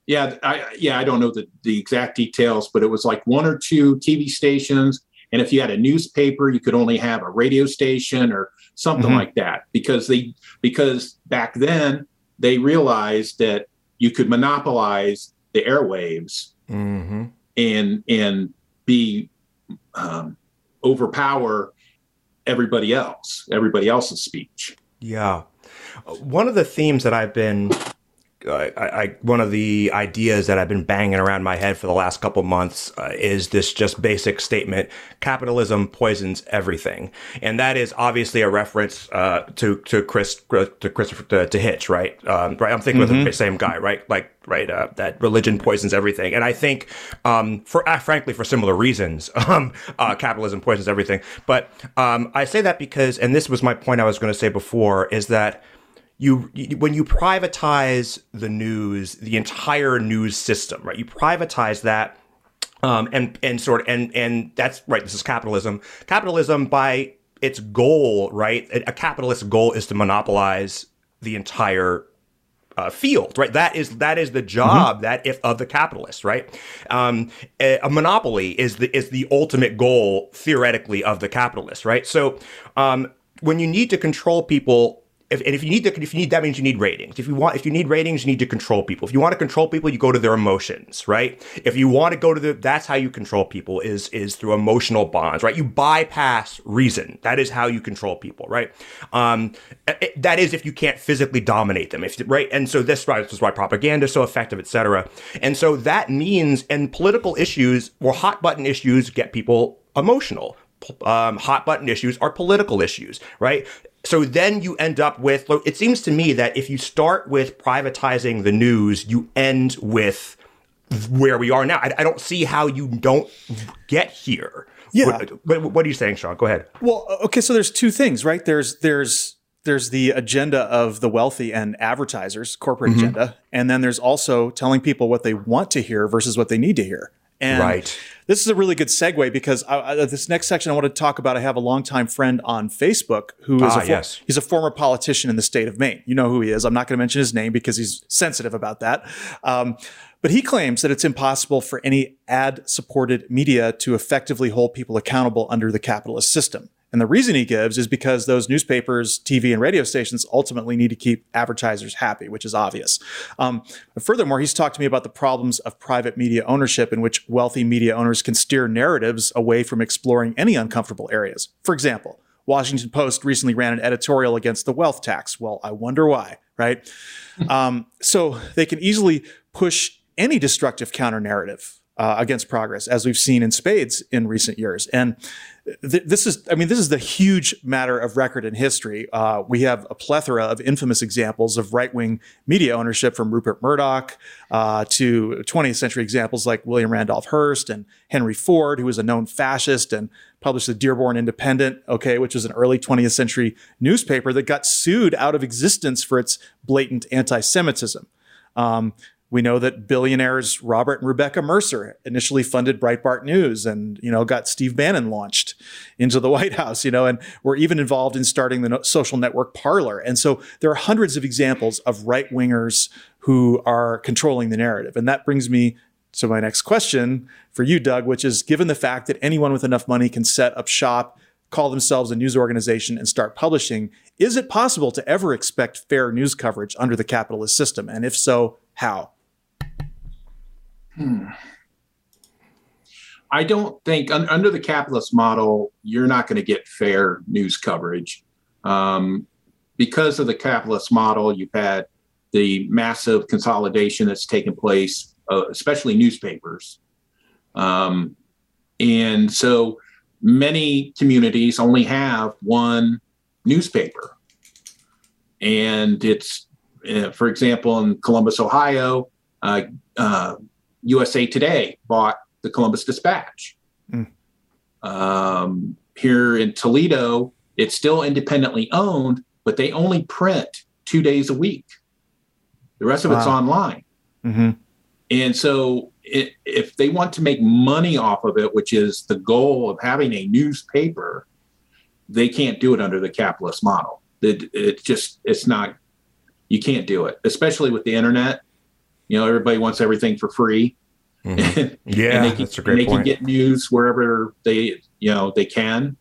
yeah, I yeah I don't know the the exact details, but it was like one or two TV stations, and if you had a newspaper, you could only have a radio station or something Mhm. like that because they because back then they realized that you could monopolize the airwaves hmm and and be um, overpower everybody else, everybody else's speech. Yeah. One of the themes that I've been, I, I, one of the ideas that I've been banging around my head for the last couple months uh, is this just basic statement: capitalism poisons everything, and that is obviously a reference uh, to to Chris to Christopher to, to Hitch, right? Um, right. I'm thinking with the same guy, right? Like right uh, that religion poisons everything and i think um, for uh, frankly for similar reasons um, uh, capitalism poisons everything but um, i say that because and this was my point i was going to say before is that you, you when you privatize the news the entire news system right you privatize that um, and and sort of, and and that's right. This is capitalism. Capitalism, by its goal, right? A, a capitalist goal is to monopolize the entire uh, field, right? That is that is the job that if of the capitalist, right? Um, a, a monopoly is the is the ultimate goal theoretically of the capitalist, right? So um, when you need to control people. If, and if you need to, if you need that means you need ratings. If you want, if you need ratings, you need to control people. If you want to control people, you go to their emotions, right? If you want to go to the, that's how you control people is is through emotional bonds, right? You bypass reason. That is how you control people, right? Um, it- that is if you can't physically dominate them, if right. And so this, right, this is why propaganda is so effective, etc. And so that means, and political issues or hot button issues get people emotional um, hot button issues are political issues, right? So then you end up with, it seems to me that if you start with privatizing the news, you end with where we are now. I, I don't see how you don't get here. Yeah. What, what, what are you saying, Sean? Go ahead. Well, okay, so there's two things, right? There's there's there's the agenda of the wealthy and advertisers, corporate mm-hmm. agenda, and then there's also telling people what they want to hear versus what they need to hear. And Right. this is a really good segue because I, I, this next section I want to talk about. I have a longtime friend on Facebook who is Ah, a for- yes. he's a former politician in the state of Maine. You know who he is. I'm not going to mention his name because he's sensitive about that. Um, but he claims that it's impossible for any ad supported media to effectively hold people accountable under the capitalist system. And the reason he gives is because those newspapers, TV, and radio stations ultimately need to keep advertisers happy, which is obvious. Um, but furthermore, he's talked to me about the problems of private media ownership in which wealthy media owners can steer narratives away from exploring any uncomfortable areas. For example, Washington Post recently ran an editorial against the wealth tax. Well, I wonder why, right? um, so they can easily push any destructive counter narrative uh, against progress, as we've seen in spades in recent years. And th- this is, I mean, this is the huge matter of record in history. Uh, we have a plethora of infamous examples of right wing media ownership from Rupert Murdoch uh, to 20th century examples like William Randolph Hearst and Henry Ford, who was a known fascist and published the Dearborn Independent, okay, which was an early 20th century newspaper that got sued out of existence for its blatant anti Semitism. Um, we know that billionaires Robert and Rebecca Mercer initially funded Breitbart News and, you know, got Steve Bannon launched into the White House, you know, and were even involved in starting the social network Parler. And so there are hundreds of examples of right wingers who are controlling the narrative. And that brings me to my next question for you, Doug, which is given the fact that anyone with enough money can set up shop, call themselves a news organization, and start publishing, is it possible to ever expect fair news coverage under the capitalist system? And if so, how? Hmm. I don't think un- under the capitalist model, you're not going to get fair news coverage. Um, because of the capitalist model, you've had the massive consolidation that's taken place, uh, especially newspapers. Um, and so many communities only have one newspaper. And it's, uh, for example, in Columbus, Ohio, uh, uh USA Today bought the Columbus Dispatch. Mm. Um, here in Toledo, it's still independently owned, but they only print two days a week. The rest of wow. it's online. Mm-hmm. And so, it, if they want to make money off of it, which is the goal of having a newspaper, they can't do it under the capitalist model. It, it just, it's not, you can't do it, especially with the internet you know, everybody wants everything for free. Mm-hmm. yeah, and they can, that's a great they point. can get news wherever they, you know, they can.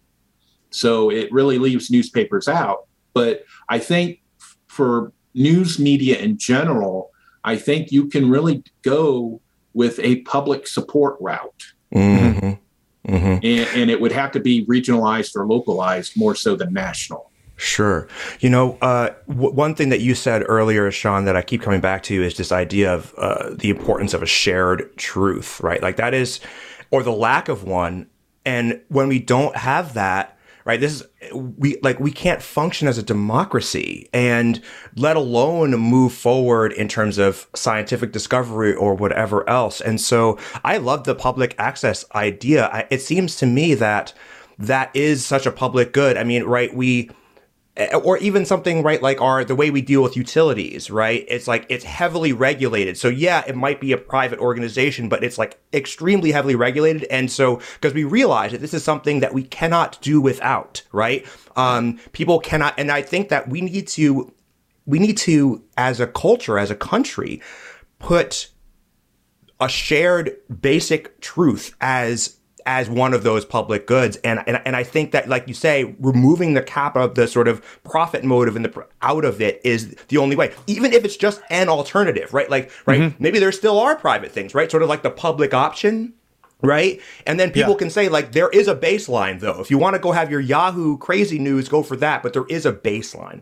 So it really leaves newspapers out. But I think for news media in general, I think you can really go with a public support route. Mm-hmm. Mm-hmm. And, and, it would have to be regionalized or localized more so than national. Sure. You know, uh, w- one thing that you said earlier, Sean, that I keep coming back to is this idea of uh, the importance of a shared truth, right? Like that is, or the lack of one. And when we don't have that, right, this is, we, like, we can't function as a democracy and let alone move forward in terms of scientific discovery or whatever else. And so I love the public access idea. I, it seems to me that that is such a public good. I mean, right, we, or even something right like our the way we deal with utilities right? It's like it's heavily regulated. So yeah it might be a private organization but it's like extremely heavily regulated. And so because we realize that this is something that we cannot do without right? Um people cannot and i think that we need to we need to as a culture as a country put a shared basic truth as as one of those public goods. And, and, and I think that, like you say, removing the cap of the sort of profit motive and the out of it is the only way, even if it's just an alternative, right? Like, right. Mm-hmm. Maybe there still are private things, right? Sort of like the public option. Right. And then people yeah. can say, like, there is a baseline, though. If you want to go have your Yahoo crazy news, go for that. But there is a baseline.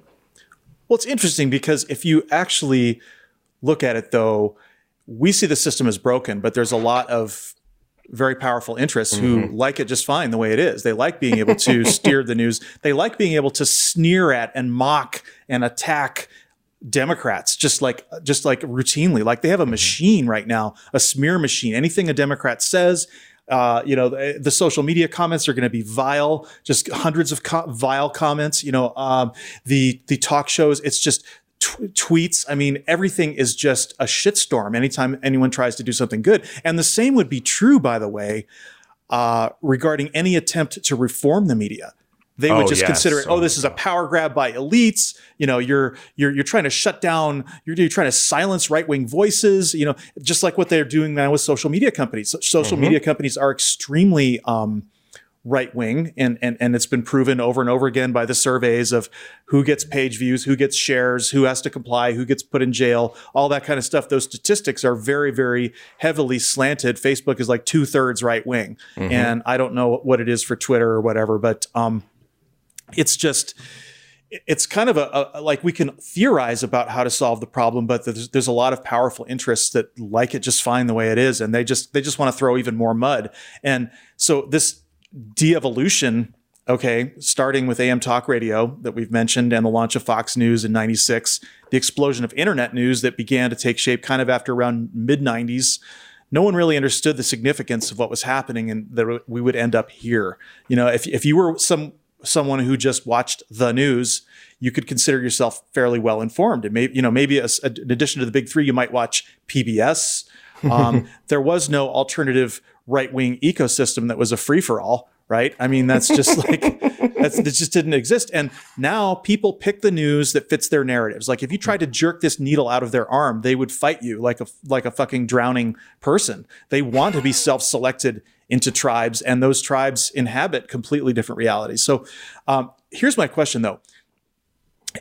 Well, it's interesting because if you actually look at it, though, we see the system as broken, but there's a lot of very powerful interests mm-hmm. who like it just fine the way it is. They like being able to steer the news. They like being able to sneer at and mock and attack Democrats just like just like routinely. Like they have a mm-hmm. machine right now, a smear machine. Anything a Democrat says, uh, you know, the, the, social media comments are going to be vile, just hundreds of co- vile comments. You know, um, the the talk shows, it's just t- tweets. I mean, everything is just a shitstorm anytime anyone tries to do something good. And the same would be true, by the way, uh, regarding any attempt to reform the media. They would oh, just yes. consider it, oh, this is a power grab by elites. You know, you're you're you're trying to shut down, you're, you're trying to silence right wing voices. You know, just like what they're doing now with social media companies. social mm-hmm. media companies are extremely um, right wing, and, and and it's been proven over and over again by the surveys of who gets page views, who gets shares, who has to comply, who gets put in jail, all that kind of stuff. Those statistics are very very heavily slanted. Facebook is like two thirds right wing, mm-hmm. and I don't know what it is for Twitter or whatever, but um, it's just it's kind of a, a, like we can theorize about how to solve the problem, but there's, there's a lot of powerful interests that like it just fine the way it is, and they just they just want to throw even more mud. And so this de-evolution, okay, starting with AM talk radio that we've mentioned, and the launch of Fox News in '96, the explosion of internet news that began to take shape kind of after around mid '90s no one really understood the significance of what was happening and that we would end up here. You know, if, if you were some someone who just watched the news, you could consider yourself fairly well informed. And maybe, you know, maybe as, in addition to the big three, you might watch PBS. Um, there was no alternative right wing ecosystem that was a free for all, right? I mean, that's just like, that's, that just didn't exist. And now people pick the news that fits their narratives. Like if you tried to jerk this needle out of their arm, they would fight you like a, like a fucking drowning person. They want to be self selected into tribes, and those tribes inhabit completely different realities. So um, here's my question though.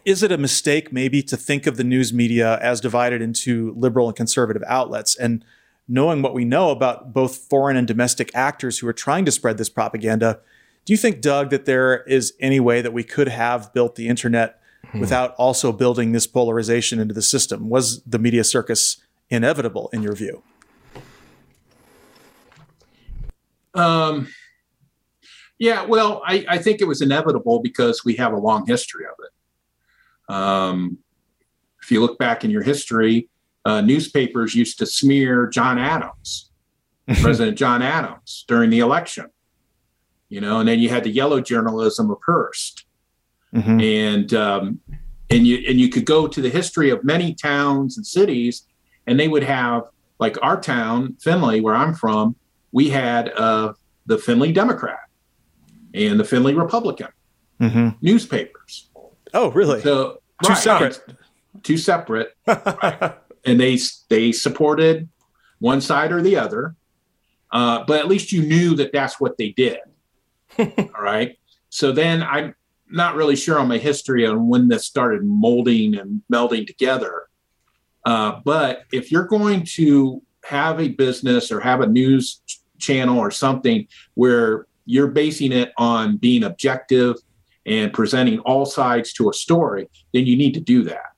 Is it a mistake maybe to think of the news media as divided into liberal and conservative outlets? And knowing what we know about both foreign and domestic actors who are trying to spread this propaganda, do you think, Doug, that there is any way that we could have built the internet hmm. without also building this polarization into the system? Was the media circus inevitable in your view? Um, yeah, well, I, I think it was inevitable because we have a long history of it. Um, if you look back in your history, uh, newspapers used to smear John Adams, President John Adams, during the election. You know, and then you had the yellow journalism of Hearst, mm-hmm. and um, and you and you could go to the history of many towns and cities, and they would have like our town, Findlay, where I'm from, we had uh, the Findlay Democrat and the Findlay Republican mm-hmm. newspapers. Oh, really? So two right, separate, two separate, right. and they they supported one side or the other. Uh, but at least you knew that that's what they did. All right. So then I'm not really sure on my history on when this started molding and melding together. Uh, but if you're going to have a business or have a news channel or something where you're basing it on being objective and presenting all sides to a story, then you need to do that.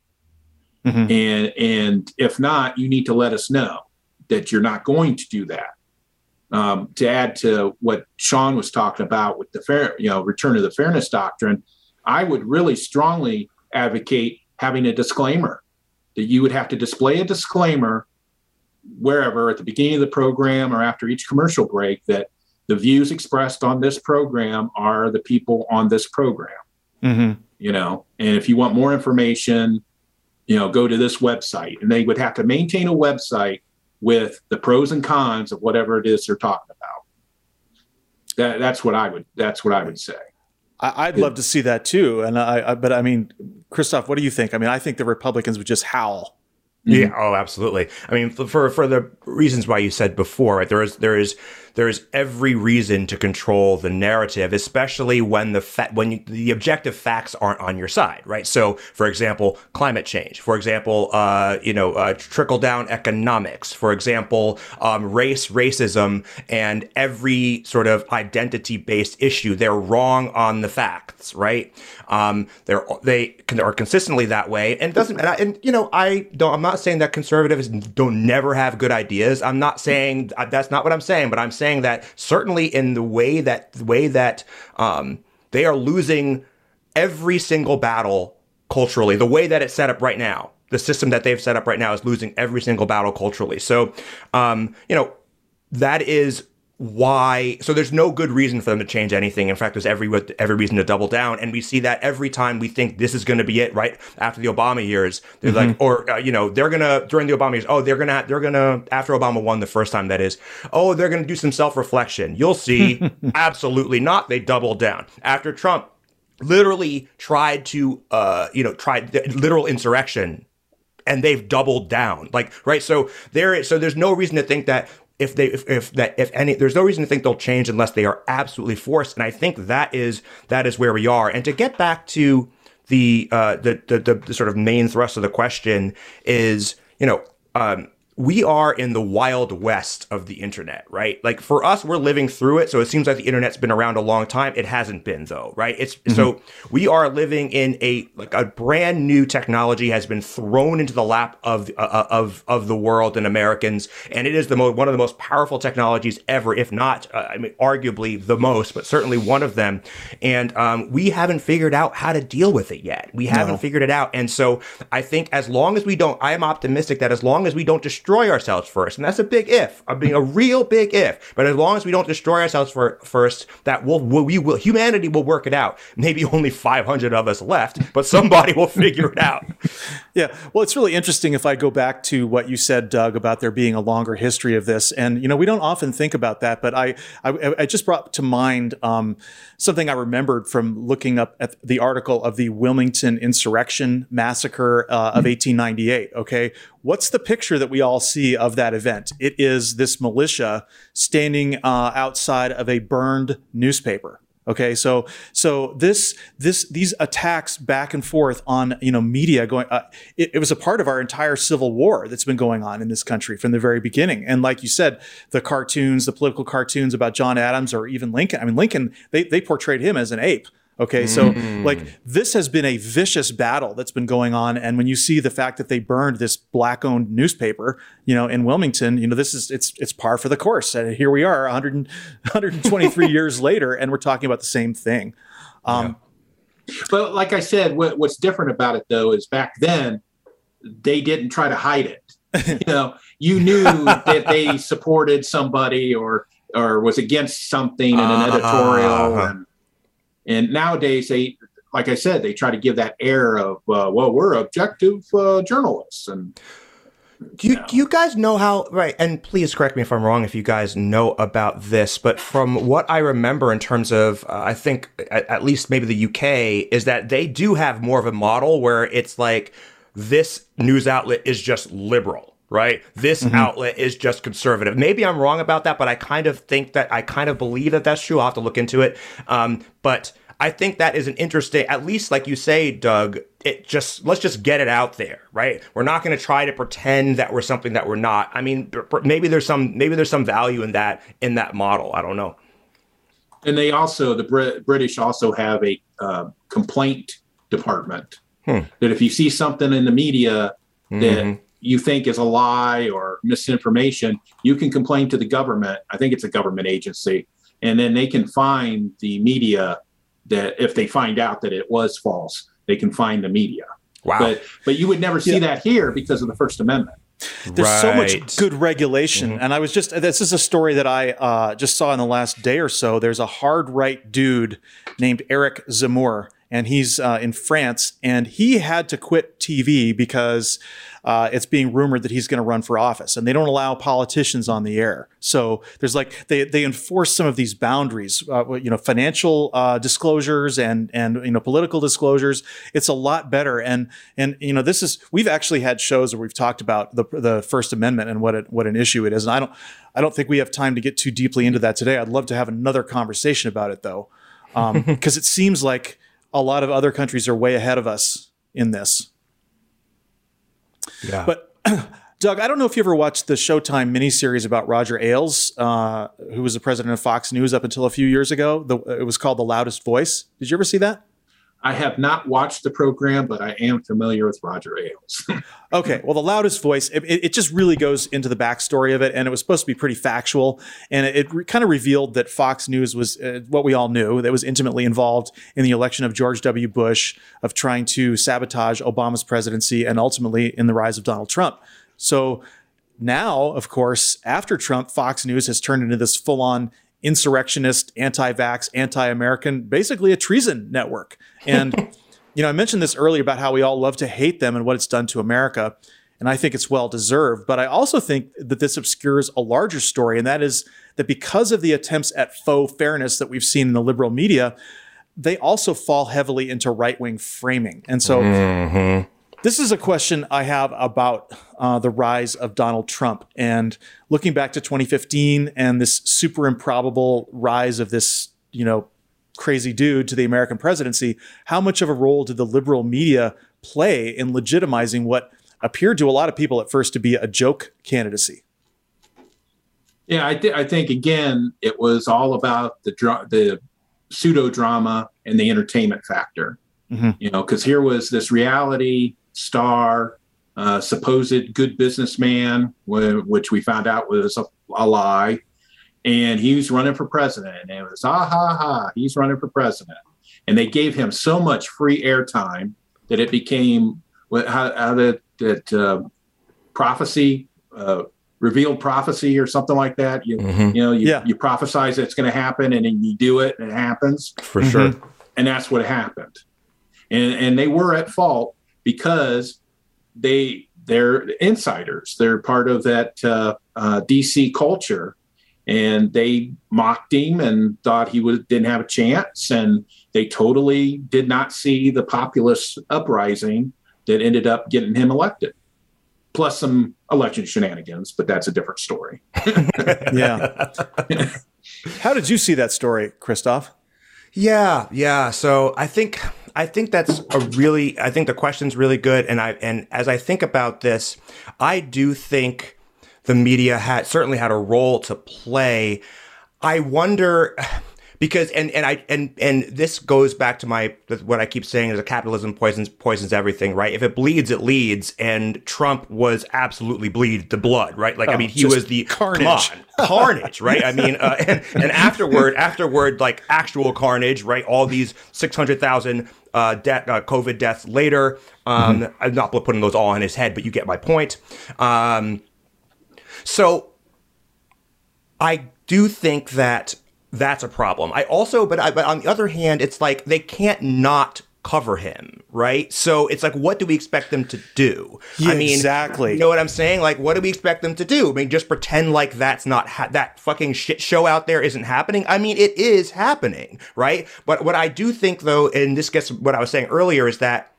Mm-hmm. And and if not, you need to let us know that you're not going to do that. Um, to add to what Sean was talking about with the fair, you know, return of the fairness doctrine, I would really strongly advocate having a disclaimer that you would have to display a disclaimer wherever at the beginning of the program or after each commercial break that the views expressed on this program are the people on this program. Mm-hmm. You know, and if you want more information, you know, go to this website, and they would have to maintain a website with the pros and cons of whatever it is they're talking about. That, that's what I would. That's what I would say. I, would love to see that too, and I, I, but I mean, Christophe, what do you think? I mean, I think the Republicans would just howl yeah. Mm-hmm. Oh, absolutely. I mean, for for the reasons why you said before, right? There is there is there is every reason to control the narrative, especially when the fa- when you, the objective facts aren't on your side, right? So, for example, climate change. For example, uh, you know, uh, trickle down economics. For example, um, race, racism, and every sort of identity based issue. They're wrong on the facts, right? Um, they're they are consistently that way, and doesn't. And, I, and you know, I don't. I'm not saying that conservatives don't never have good ideas. I'm not saying uh, that's not what I'm saying, but I'm saying that certainly in the way that the way that um, they are losing every single battle culturally, the way that it's set up right now, the system that they've set up right now is losing every single battle culturally. So, um, you know, that is why so there's no good reason for them to change anything. In fact there's every every reason to double down. And we see that every time we think this is going to be it right? After the obama years they're mm-hmm. like or uh, you know they're going to during the obama years oh they're going to they're going to after obama won the first time that is oh they're going to do some self-reflection. You'll see absolutely not they doubled down. After trump literally tried to uh you know tried literal insurrection and they've doubled down. Like right so there so there's no reason to think that if they if, if that if any there's no reason to think they'll change unless they are absolutely forced. And i think that is that is where we are. And to get back to the uh the the, the, sort of main thrust of the question is you know um we are in the wild west of the internet, right? Like for us, we're living through it. So it seems like the internet's been around a long time. It hasn't been though, right? It's mm-hmm. so we are living in a like a brand new technology has been thrown into the lap of uh, uh of of the world and Americans, and it is the most one of the most powerful technologies ever, if not, uh, I mean, arguably the most, but certainly one of them. And um, we haven't figured out how to deal with it yet. We haven't no. figured it out, and so I think as long as we don't, I am optimistic that as long as we don't destroy destroy ourselves first. And that's a big if, I mean, a real big if. But as long as we don't destroy ourselves for, first, that will, we will, humanity will work it out. Maybe only 500 of us left, but somebody will figure it out. Yeah. Well, it's really interesting if I go back to what you said, Doug, about there being a longer history of this. And, you know, we don't often think about that, but I, I, I just brought to mind um, something I remembered from looking up at the article of the Wilmington Insurrection Massacre uh, of 1898. Okay. What's the picture that we all see of that event? It is this militia standing uh, outside of a burned newspaper. Okay, so so this this these attacks back and forth on you know media going uh, it, it, was a part of our entire civil war that's been going on in this country from the very beginning. And like you said, the cartoons, the political cartoons about John Adams or even Lincoln. I mean, Lincoln they they portrayed him as an ape. Okay, so mm. like this has been a vicious battle that's been going on, and when you see the fact that they burned this black-owned newspaper, you know, in Wilmington, you know, this is it's it's par for the course. And here we are, 100, 123 years later, and we're talking about the same thing. Um, yeah. But like I said, what, what's different about it though is back then they didn't try to hide it. you know, you knew that they supported somebody or or was against something in an uh-huh. editorial uh-huh. and and nowadays, they, like I said, they try to give that air of, uh, well, we're objective uh, journalists. And do you, do you guys know how, right? And please correct me if I'm wrong if you guys know about this, but from what I remember in terms of, uh, I think at, at least maybe the UK, is that they do have more of a model where it's like this news outlet is just liberal right? This mm-hmm. outlet is just conservative. Maybe I'm wrong about that, but I kind of think that I kind of believe that that's true. I'll have to look into it. Um, but I think that is an interesting, at least like you say, Doug, it just, let's just get it out there, right? We're not going to try to pretend that we're something that we're not. I mean, maybe there's some, maybe there's some value in that, in that model. I don't know. And they also, the Brit- British also have a uh, complaint department hmm. that if you see something in the media that mm-hmm you think is a lie or misinformation, you can complain to the government. I think it's a government agency, and then they can find the media that if they find out that it was false, they can find the media. Wow. But but you would never see yeah. that here because of the First Amendment. There's right. so much good regulation, mm-hmm. and I was just this is a story that I uh, just saw in the last day or so. There's a hard right dude named Eric Zemmour, and he's uh, in France, and he had to quit TV because uh, it's being rumored that he's going to run for office, and they don't allow politicians on the air. So there's like they they enforce some of these boundaries, uh, you know, financial uh, disclosures and and you know political disclosures. It's a lot better, and and you know this is we've actually had shows where we've talked about the the First Amendment and what it, what an issue it is, and I don't I don't think we have time to get too deeply into that today. I'd love to have another conversation about it though, because um, it seems like a lot of other countries are way ahead of us in this. Yeah. But Doug, I don't know if you ever watched the Showtime miniseries about Roger Ailes, uh, who was the president of Fox News up until a few years ago. The, it was called The Loudest Voice. Did you ever see that? I have not watched the program, but I am familiar with Roger Ailes. okay, well, the loudest voice, it, it, just really goes into the backstory of it, and it was supposed to be pretty factual, and it, it re- kind of revealed that Fox News was uh, what we all knew that was intimately involved in the election of George W. Bush, of trying to sabotage Obama's presidency, and ultimately in the rise of Donald Trump. So now, of course, after Trump, Fox News has turned into this full-on insurrectionist, anti-vax, anti-American, basically a treason network. And you know, I mentioned this earlier about how we all love to hate them and what it's done to America, and I think it's well deserved. But I also think that this obscures a larger story, and that is that because of the attempts at faux fairness that we've seen in the liberal media, they also fall heavily into right-wing framing. And so mm-hmm This is a question I have about uh, the rise of Donald Trump and looking back to 2015 and this super improbable rise of this, you know, crazy dude to the American presidency. How much of a role did the liberal media play in legitimizing what appeared to a lot of people at first to be a joke candidacy? Yeah, I, th- I think again, it was all about the dra- the pseudo drama and the entertainment factor. Mm-hmm. You know, because here was this reality star, uh, supposed good businessman, which we found out was a, a, lie, and he was running for president. And it was ah ha ha, he's running for president, and they gave him so much free airtime that it became how, how that that uh, prophecy. Uh, revealed prophecy or something like that. You mm-hmm. you know you, yeah. you prophesize it's going to happen and then you do it and it happens for sure. Mm-hmm. And that's what happened. And and they were at fault because they they're insiders. They're part of that uh, uh, DC culture, and they mocked him and thought he was didn't have a chance. And they totally did not see the populist uprising that ended up getting him elected. Plus some election shenanigans, but that's a different story. yeah. How did you see that story, Christophe? Yeah, yeah. So I think I think that's a really I think the question's really good and I and as I think about this, I do think the media had certainly had a role to play. I wonder because and and I and and this goes back to my what I keep saying is that capitalism poisons poisons everything, right? If it bleeds, it leads, and Trump was absolutely bleed the blood, right? Like oh, I mean, he was the carnage, carnage, right? I mean, uh, and and afterward, afterward, like actual carnage, right? All these six hundred thousand uh, de- uh, COVID deaths later. Um, mm-hmm. I'm not putting those all on his head, but you get my point. Um, so I do think that that's a problem. I also, but I, but on the other hand, it's like they can't not cover him, right? So it's like, what do we expect them to do? Yeah, I mean, exactly. You know what I'm saying? Like, what do we expect them to do? I mean, just pretend like that's not ha- that fucking shit show out there isn't happening. I mean, it is happening, right? But what I do think, though, and this gets what I was saying earlier, is that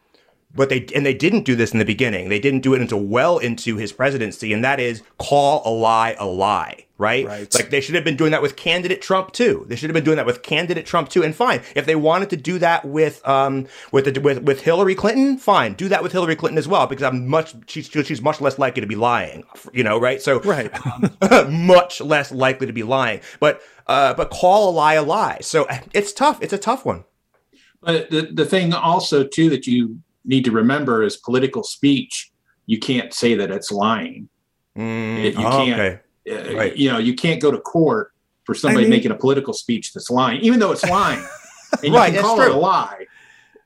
but they and they didn't do this in the beginning. They didn't do it until well into his presidency, and that is call a lie a lie, right? right? Like they should have been doing that with candidate Trump too. They should have been doing that with candidate Trump too. And fine, if they wanted to do that with um with the, with with Hillary Clinton, fine, do that with Hillary Clinton as well, because I'm much she's she's much less likely to be lying, you know, right? So right, much less likely to be lying. But uh, but call a lie a lie. So it's tough. It's a tough one. But the the thing also too that you need to remember is political speech. You can't say that it's lying. Mm, you oh, can't. Okay. Right. You know, you can't go to court for somebody I mean, making a political speech that's lying, even though it's lying, and you can call true. it a lie.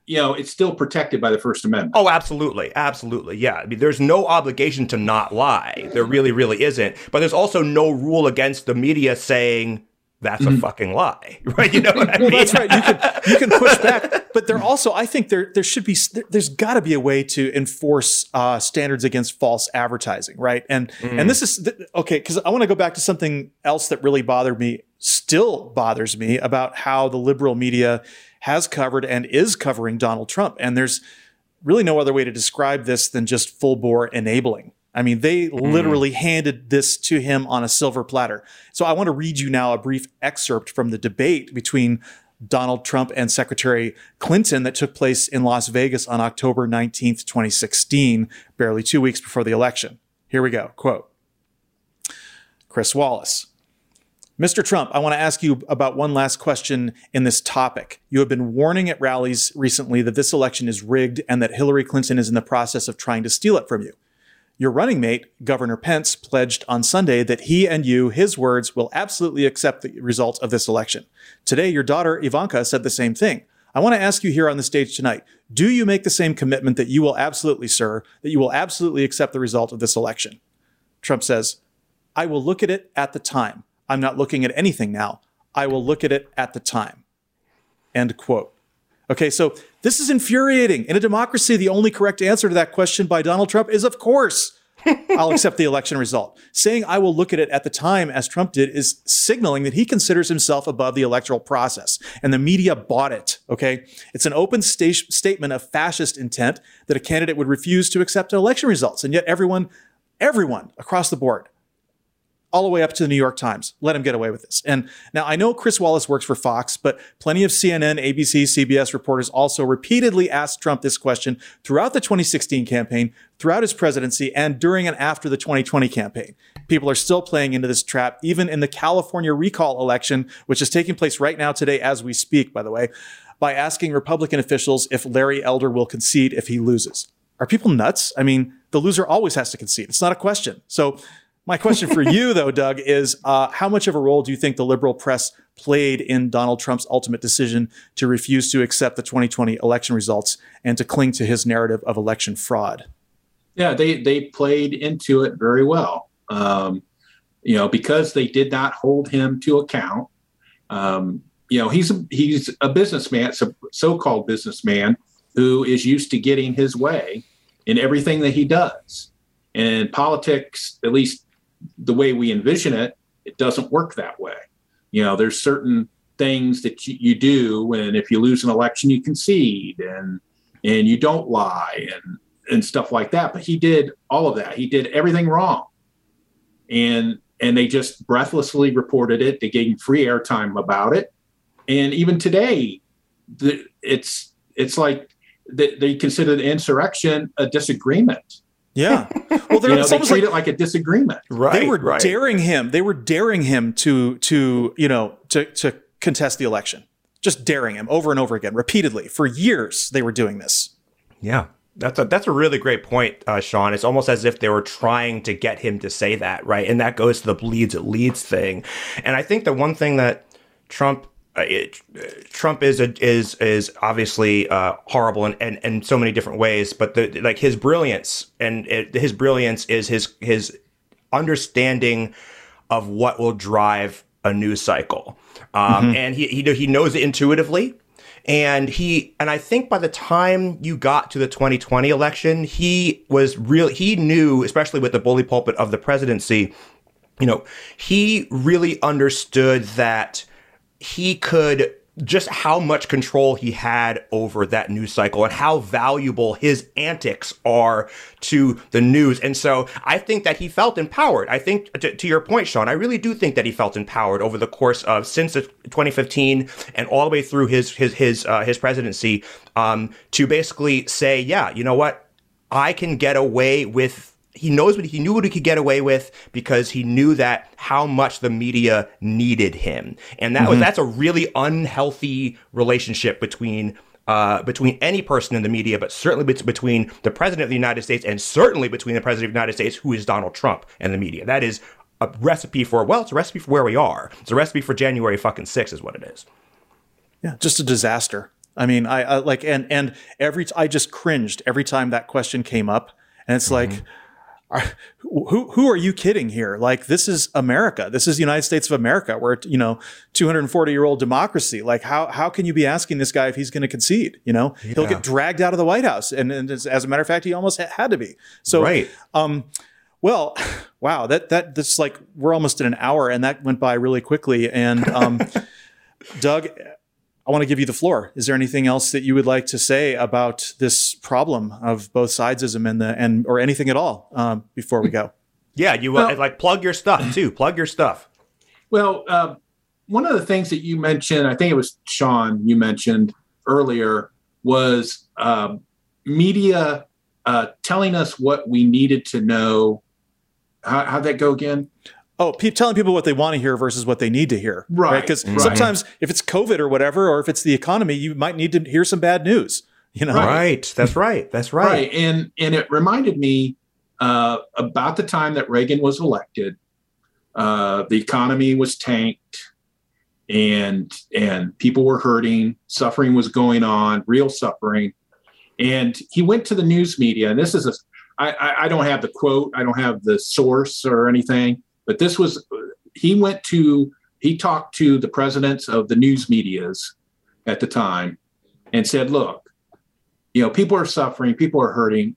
You know, it's still protected by the First Amendment. Oh, absolutely, absolutely, yeah. I mean, there's no obligation to not lie. There really, really isn't. But there's also no rule against the media saying that's a mm-hmm. fucking lie, right? You know what I mean? well, that's right. You can you can push back, but there also I think there there should be there's got to be a way to enforce uh, standards against false advertising, right? And mm. and this is okay because I want to go back to something else that really bothered me, still bothers me about how the liberal media has covered and is covering Donald Trump, and there's really no other way to describe this than just full bore enabling. I mean, they mm. literally handed this to him on a silver platter. So I want to read you now a brief excerpt from the debate between Donald Trump and Secretary Clinton that took place in Las Vegas on October 19th, 2016, barely two weeks before the election. Here we go. Quote Chris Wallace. Mr. Trump, I want to ask you about one last question in this topic. You have been warning at rallies recently that this election is rigged and that Hillary Clinton is in the process of trying to steal it from you. Your running mate, Governor Pence, pledged on Sunday that he and you, his words, will absolutely accept the result of this election. Today, your daughter, Ivanka, said the same thing. I want to ask you here on the stage tonight do you make the same commitment that you will absolutely, sir, that you will absolutely accept the result of this election? Trump says, I will look at it at the time. I'm not looking at anything now. I will look at it at the time. End quote. Okay, so this is infuriating. In a democracy, the only correct answer to that question by Donald Trump is, of course, I'll accept the election result. Saying I will look at it at the time, as Trump did, is signaling that he considers himself above the electoral process. And the media bought it. Okay. It's an open sta- statement of fascist intent that a candidate would refuse to accept election results. And yet everyone, everyone across the board all the way up to the New York Times. Let him get away with this. And now I know Chris Wallace works for Fox, but plenty of CNN, ABC, CBS reporters also repeatedly asked Trump this question throughout the 2016 campaign, throughout his presidency, and during and after the 2020 campaign. People are still playing into this trap, even in the California recall election, which is taking place right now today as we speak, by the way, by asking Republican officials if Larry Elder will concede if he loses. Are people nuts? I mean, the loser always has to concede. It's not a question. So my question for you, though, Doug, is uh, how much of a role do you think the liberal press played in Donald Trump's ultimate decision to refuse to accept the 2020 election results and to cling to his narrative of election fraud? Yeah, they they played into it very well. Um, you know, because they did not hold him to account. Um, you know, he's a, he's a businessman, so called businessman who is used to getting his way in everything that he does. And politics, at least the way we envision it, it doesn't work that way. You know, there's certain things that you, you do, and if you lose an election, you concede, and and you don't lie, and and stuff like that. But he did all of that. He did everything wrong, and and they just breathlessly reported it. They gave him free airtime about it, and even today, the, it's it's like they, they consider the insurrection a disagreement yeah. Well, you know, they treat like, it like a disagreement. Right. They were right. daring him. They were daring him to to you know to to contest the election. Just daring him over and over again, repeatedly for years. They were doing this. Yeah. That's a that's a really great point, uh, Sean. It's almost as if they were trying to get him to say that, right? And that goes to the bleeds it leads thing. And I think the one thing that Trump it, Trump is a, is is obviously uh, horrible in, in, in, so many different ways, but the, like his brilliance and it, his brilliance is his his understanding of what will drive a news cycle, um, mm-hmm. and he, he he knows it intuitively. And he and I think by the time you got to the 2020 election, he was real. He knew, especially with the bully pulpit of the presidency, you know, he really understood that he could just how much control he had over that news cycle and how valuable his antics are to the news. And so I think that he felt empowered. I think, to, to, your point, Sean, I really do think that he felt empowered over the course of since 2015 and all the way through his his his uh, his presidency um, to basically say, yeah, you know what, I can get away with he knows what he knew what he could get away with because he knew that how much the media needed him, and that mm-hmm. was that's a really unhealthy relationship between uh, between any person in the media, but certainly between the president of the United States and certainly between the president of the United States, who is Donald Trump, and the media. That is a recipe for well, it's a recipe for where we are. It's a recipe for January fucking six, is what it is. Yeah, just a disaster. I mean, I, I like and and every t- I just cringed every time that question came up, and it's mm-hmm. like are, who who are you kidding here? Like this is America. This is the United States of America. We're you know 240 year old democracy. Like how how can you be asking this guy if he's going to concede? You know yeah. he'll get dragged out of the White House, and, and as, as, a matter of fact, he almost ha- had to be. So right. Um, well, wow. That that that's like we're almost at an hour, and that went by really quickly. And um, Doug, I want to give you the floor. Is there anything else that you would like to say about this problem of both sidesism and the and or anything at all um, before we go? Yeah, you uh, like plug your stuff too. Plug your stuff. Well, uh, one of the things that you mentioned, I think it was Sean you mentioned earlier, was uh, media uh, telling us what we needed to know. How, how'd that go again? Oh, pe- telling people what they want to hear versus what they need to hear. Right. Because right? right. sometimes if it's COVID or whatever, or if it's the economy, you might need to hear some bad news. You know. Right. That's right. That's right. Right. And and it reminded me uh, about the time that Reagan was elected. Uh, the economy was tanked, and and people were hurting. Suffering was going on, real suffering. And he went to the news media, and this is a I, I don't have the quote, I don't have the source or anything, but this was, he went to, he talked to the presidents of the news medias at the time and said, look, you know, people are suffering, people are hurting.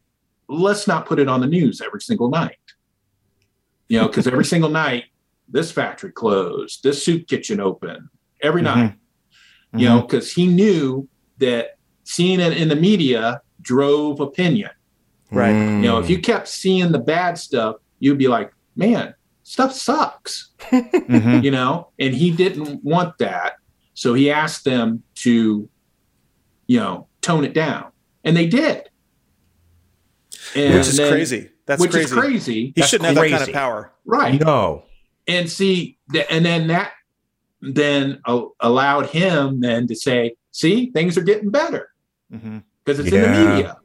let's not put it on the news every single night. You know, because every single night, this factory closed, this soup kitchen open every Mm-hmm. night. You know, because he knew that seeing it in the media drove opinion. Right. You know, if you kept seeing the bad stuff, you'd be like, man, stuff sucks. Mhm. You know, and he didn't want that. So he asked them to, you know, tone it down. And they did. And Which is then- crazy. That's which crazy. is crazy. He That's shouldn't have that kind of power. Right. No. And see, th- and then that then a- allowed him then to say, see, things are getting better Mhm. because it's in the media.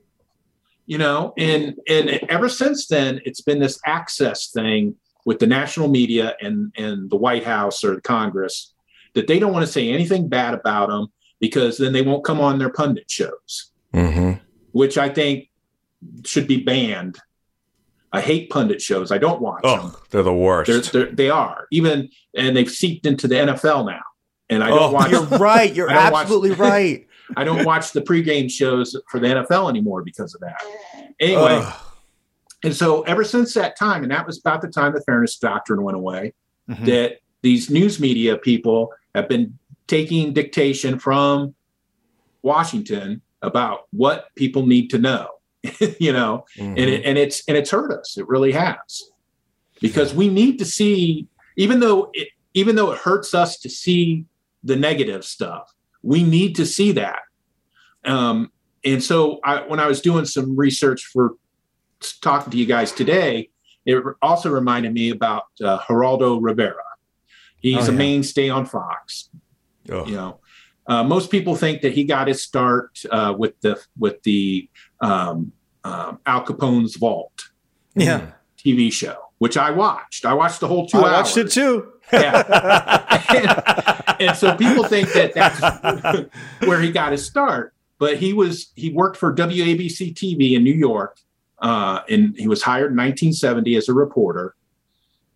You know, and and ever since then, it's been this access thing with the national media and and the White House or the Congress that they don't want to say anything bad about them because then they won't come on their pundit shows, Mm-hmm. which I think should be banned. I hate pundit shows. I don't watch them. Oh, they're the worst. They're, they're, they are even, and they've seeped into the NFL now. And I don't oh, watch. you're right. You're don't watch- absolutely right. I don't watch the pregame shows for the NFL anymore because of that. Anyway, Ugh. And so ever since that time, and that was about the time the fairness doctrine went away, Mhm. that these news media people have been taking dictation from Washington about what people need to know. you know, and it, and it's and it's hurt us. It really has, because we need to see, even though it even though it hurts us to see the negative stuff, we need to see that. Um, and so, I, when I was doing some research for talking to you guys today, it also reminded me about uh, Geraldo Rivera. He's Oh, a mainstay on Fox Ugh. you know uh, most people think that he got his start uh, with the with the um, um, Al Capone's Vault Yeah. TV show, which I watched. I watched the whole two I hours. watched it too. Yeah. and, and so people think that that's where he got his start. But he was he worked for WABC TV in New York, uh, and he was hired in 1970 as a reporter.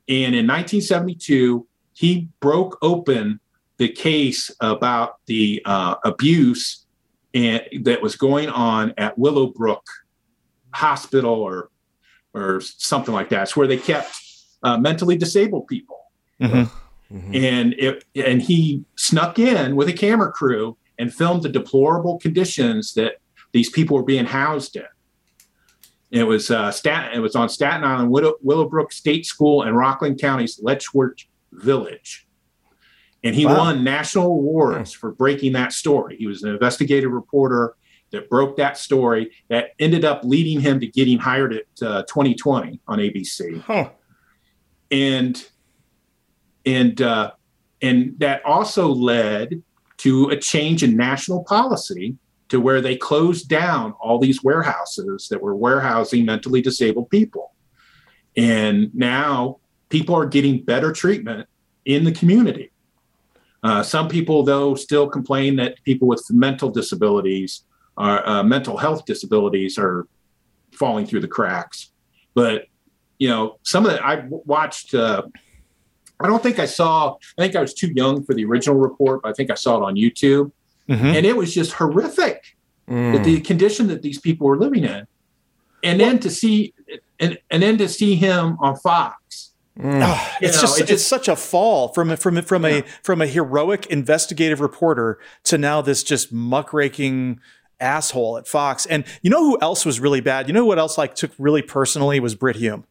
And in 1972, he broke open the case about the uh, abuse and that was going on at Willowbrook Hospital or or something like that. It's where they kept uh, mentally disabled people Mhm. Mhm. and it and he snuck in with a camera crew and filmed the deplorable conditions that these people were being housed in. It was uh, Staten. It was on Staten Island, Willow, Willowbrook State School, and Rockland County's Letchworth Village. And he Wow. won national awards for breaking that story. He was an investigative reporter that broke that story that ended up leading him to getting hired at uh, 2020 on ABC Huh. and and uh, and that also led to a change in national policy to where they closed down all these warehouses that were warehousing mentally disabled people and now people are getting better treatment in the community uh, some people though still complain that people with mental disabilities are uh, mental health disabilities are falling through the cracks but you know, some of the I watched. Uh, I don't think I saw. I think I was too young for the original report, but I think I saw it on YouTube, Mhm. and it was just horrific Mm. that the condition that these people were living in, and then to see, and and then to see him on Fox. Mm. You it's know, just, it it's such a fall from a- from a- from Yeah. a from a heroic investigative reporter to now this just muckraking asshole at Fox. And you know who else was really bad? You know what else like took really personally was Brit Hume.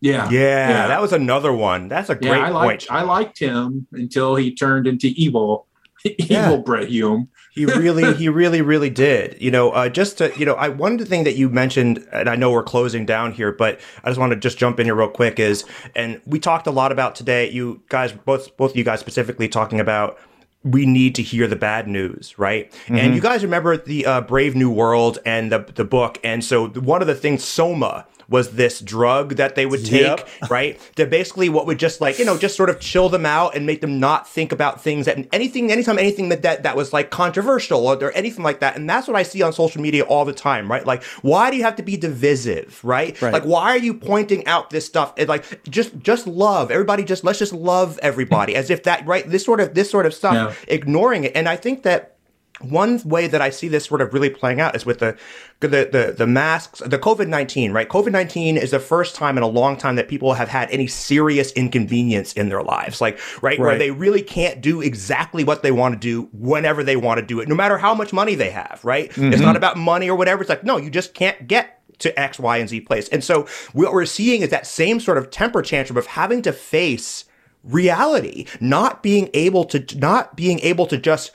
Yeah, Yeah, Yeah. that was another one. That's a yeah. great I liked point. I liked him until he turned into evil, evil Yeah. Brit Hume. He really, he really, really did. You know, uh, just to, you know, I one thing that you mentioned, and I know we're closing down here, but I just want to just jump in here real quick is, and we talked a lot about today. You guys, both, both of you guys specifically talking about we need to hear the bad news, right? And you guys remember the uh, Brave New World and the the book, and so one of the things Soma was this drug that they would take, Yep. right? That basically what would just like, you know, just sort of chill them out and make them not think about things that anything, anytime anything that that, that was like controversial or, or anything like that. And that's what I see on social media all the time, right? Like, why do you have to be divisive, right? Right. Like, why are you pointing out this stuff? It like just just love everybody. Just let's just love everybody as if that right. This sort of this sort of stuff, Yeah. ignoring it. And I think that one way that I see this sort of really playing out is with the the the, the masks, the COVID nineteen. Right, COVID nineteen is the first time in a long time that people have had any serious inconvenience in their lives. Like right, right. where they really can't do exactly what they want to do whenever they want to do it, no matter how much money they have. Right, mm-hmm. it's not about money or whatever. It's like no, you just can't get to X, Y, and Z place. And so what we're seeing is that same sort of temper tantrum of having to face reality, not being able to not being able to just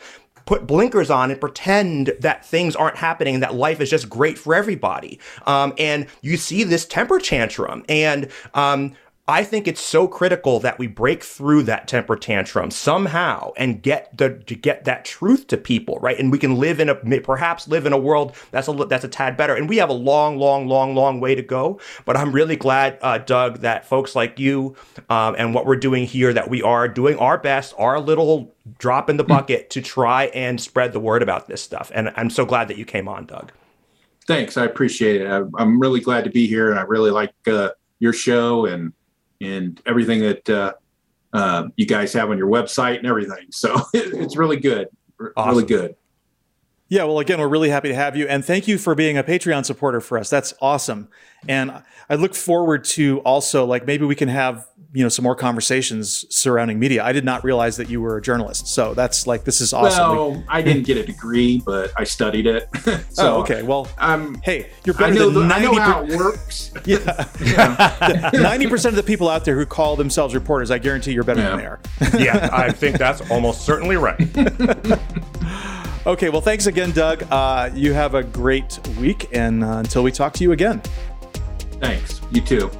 put blinkers on and pretend that things aren't happening that life is just great for everybody. Um, and you see this temper tantrum. And um, I think it's so critical that we break through that temper tantrum somehow and get the to get that truth to people, right? And we can live in a perhaps live in a world that's a that's a tad better. And we have a long, long, long, long way to go. But I'm really glad, uh, Doug, that folks like you um, and what we're doing here, that we are doing our best, our little drop in the bucket to try and spread the word about this stuff. And I'm so glad that you came on, Doug. Thanks, I appreciate it. I'm really glad to be here, and I really like uh, your show and and everything that uh, uh, you guys have on your website and everything. So it's really good, awesome. really good. Yeah, well, again, we're really happy to have you, and thank you for being a Patreon supporter for us. That's awesome, and I look forward to also like maybe we can have you know some more conversations surrounding media. I did not realize that you were a journalist, so that's like this is awesome. Well, I didn't get a degree, but I studied it. so oh, okay. Well, um, hey, you're better I know than ninety. I know how it works. yeah, ninety percent of the people out there who call themselves reporters, I guarantee you're better yeah. than they are. yeah, I think that's almost certainly right. Okay, well, thanks again, Doug. Uh, you have a great week, and uh, until we talk to you again. Thanks. You too.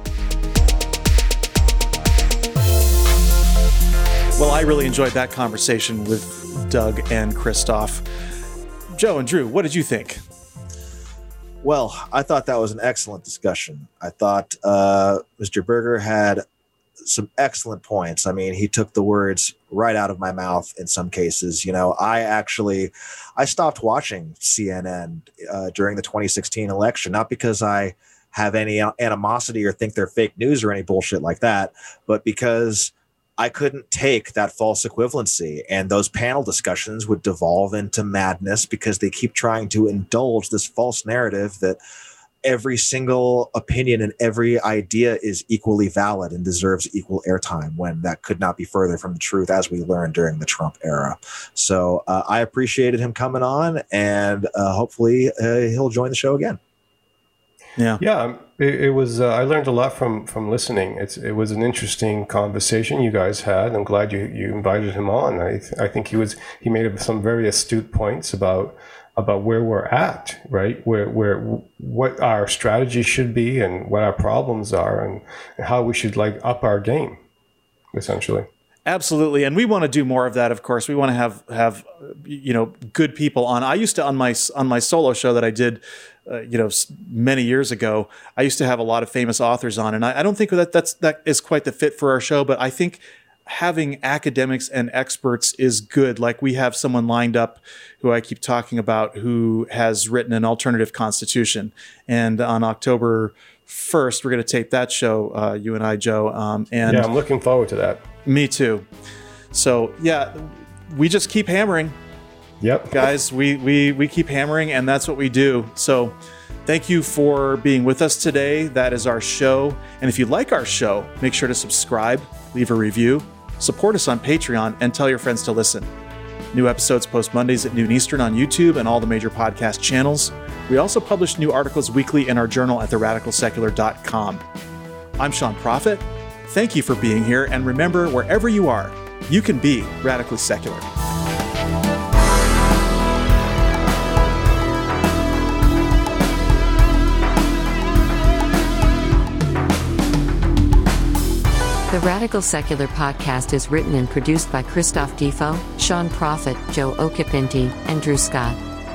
Well, I really enjoyed that conversation with Doug and Christophe. Joe and Drew, what did you think? Well, I thought that was an excellent discussion. I thought uh, Mr. Berger had some excellent points. I mean, he took the words right out of my mouth in some cases. You know, I actually I stopped watching CNN uh, during the 2016 election, not because I have any animosity or think they're fake news or any bullshit like that, but because I couldn't take that false equivalency. And those panel discussions would devolve into madness because they keep trying to indulge this false narrative that every single opinion and every idea is equally valid and deserves equal airtime when that could not be further from the truth as we learned during the Trump era. So uh, I appreciated him coming on and uh, hopefully uh, he'll join the show again. Yeah. Yeah. Um, it, it was, uh, I learned a lot from, from listening. It's, it was an interesting conversation you guys had. I'm glad you, you invited him on. I, th- I think he was, he made some very astute points about, about where we're at, right? Where, where, what our strategy should be and what our problems are and, how we should like up our game, essentially. Absolutely, and we want to do more of that. Of course, we want to have have you know good people on. I used to on my on my solo show that I did, uh, you know, many years ago. I used to have a lot of famous authors on, and I, I don't think that that's that is quite the fit for our show. But I think having academics and experts is good. Like we have someone lined up who I keep talking about who has written an alternative constitution. And on October 1st, we're going to tape that show, uh, you and I, Joe. Um, and yeah, I'm looking forward to that. Me too. So yeah, we just keep hammering. Yep. Guys, we, we, we keep hammering and that's what we do. So Thank you for being with us today. That is our show. And if you like our show, make sure to subscribe, leave a review, Support us on Patreon and tell your friends to listen. New episodes post Mondays at noon Eastern on YouTube and all the major podcast channels. We also publish new articles weekly in our journal at theradicalsecular.com. I'm Sean Prophet. Thank you for being here, and remember, wherever you are, you can be radically secular. The Radical Secular podcast is written and produced by Christophe Defoe, Sean Prophet, Joe Okapinti, and Drew Scott.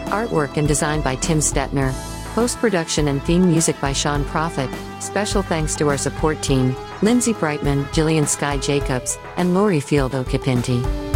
Artwork and design by Tim Stetner. Post production and theme music by Sean Prophet. Special thanks to our support team Lindsay Brightman, Jillian Sky Jacobs, and Lori Field Okapinti.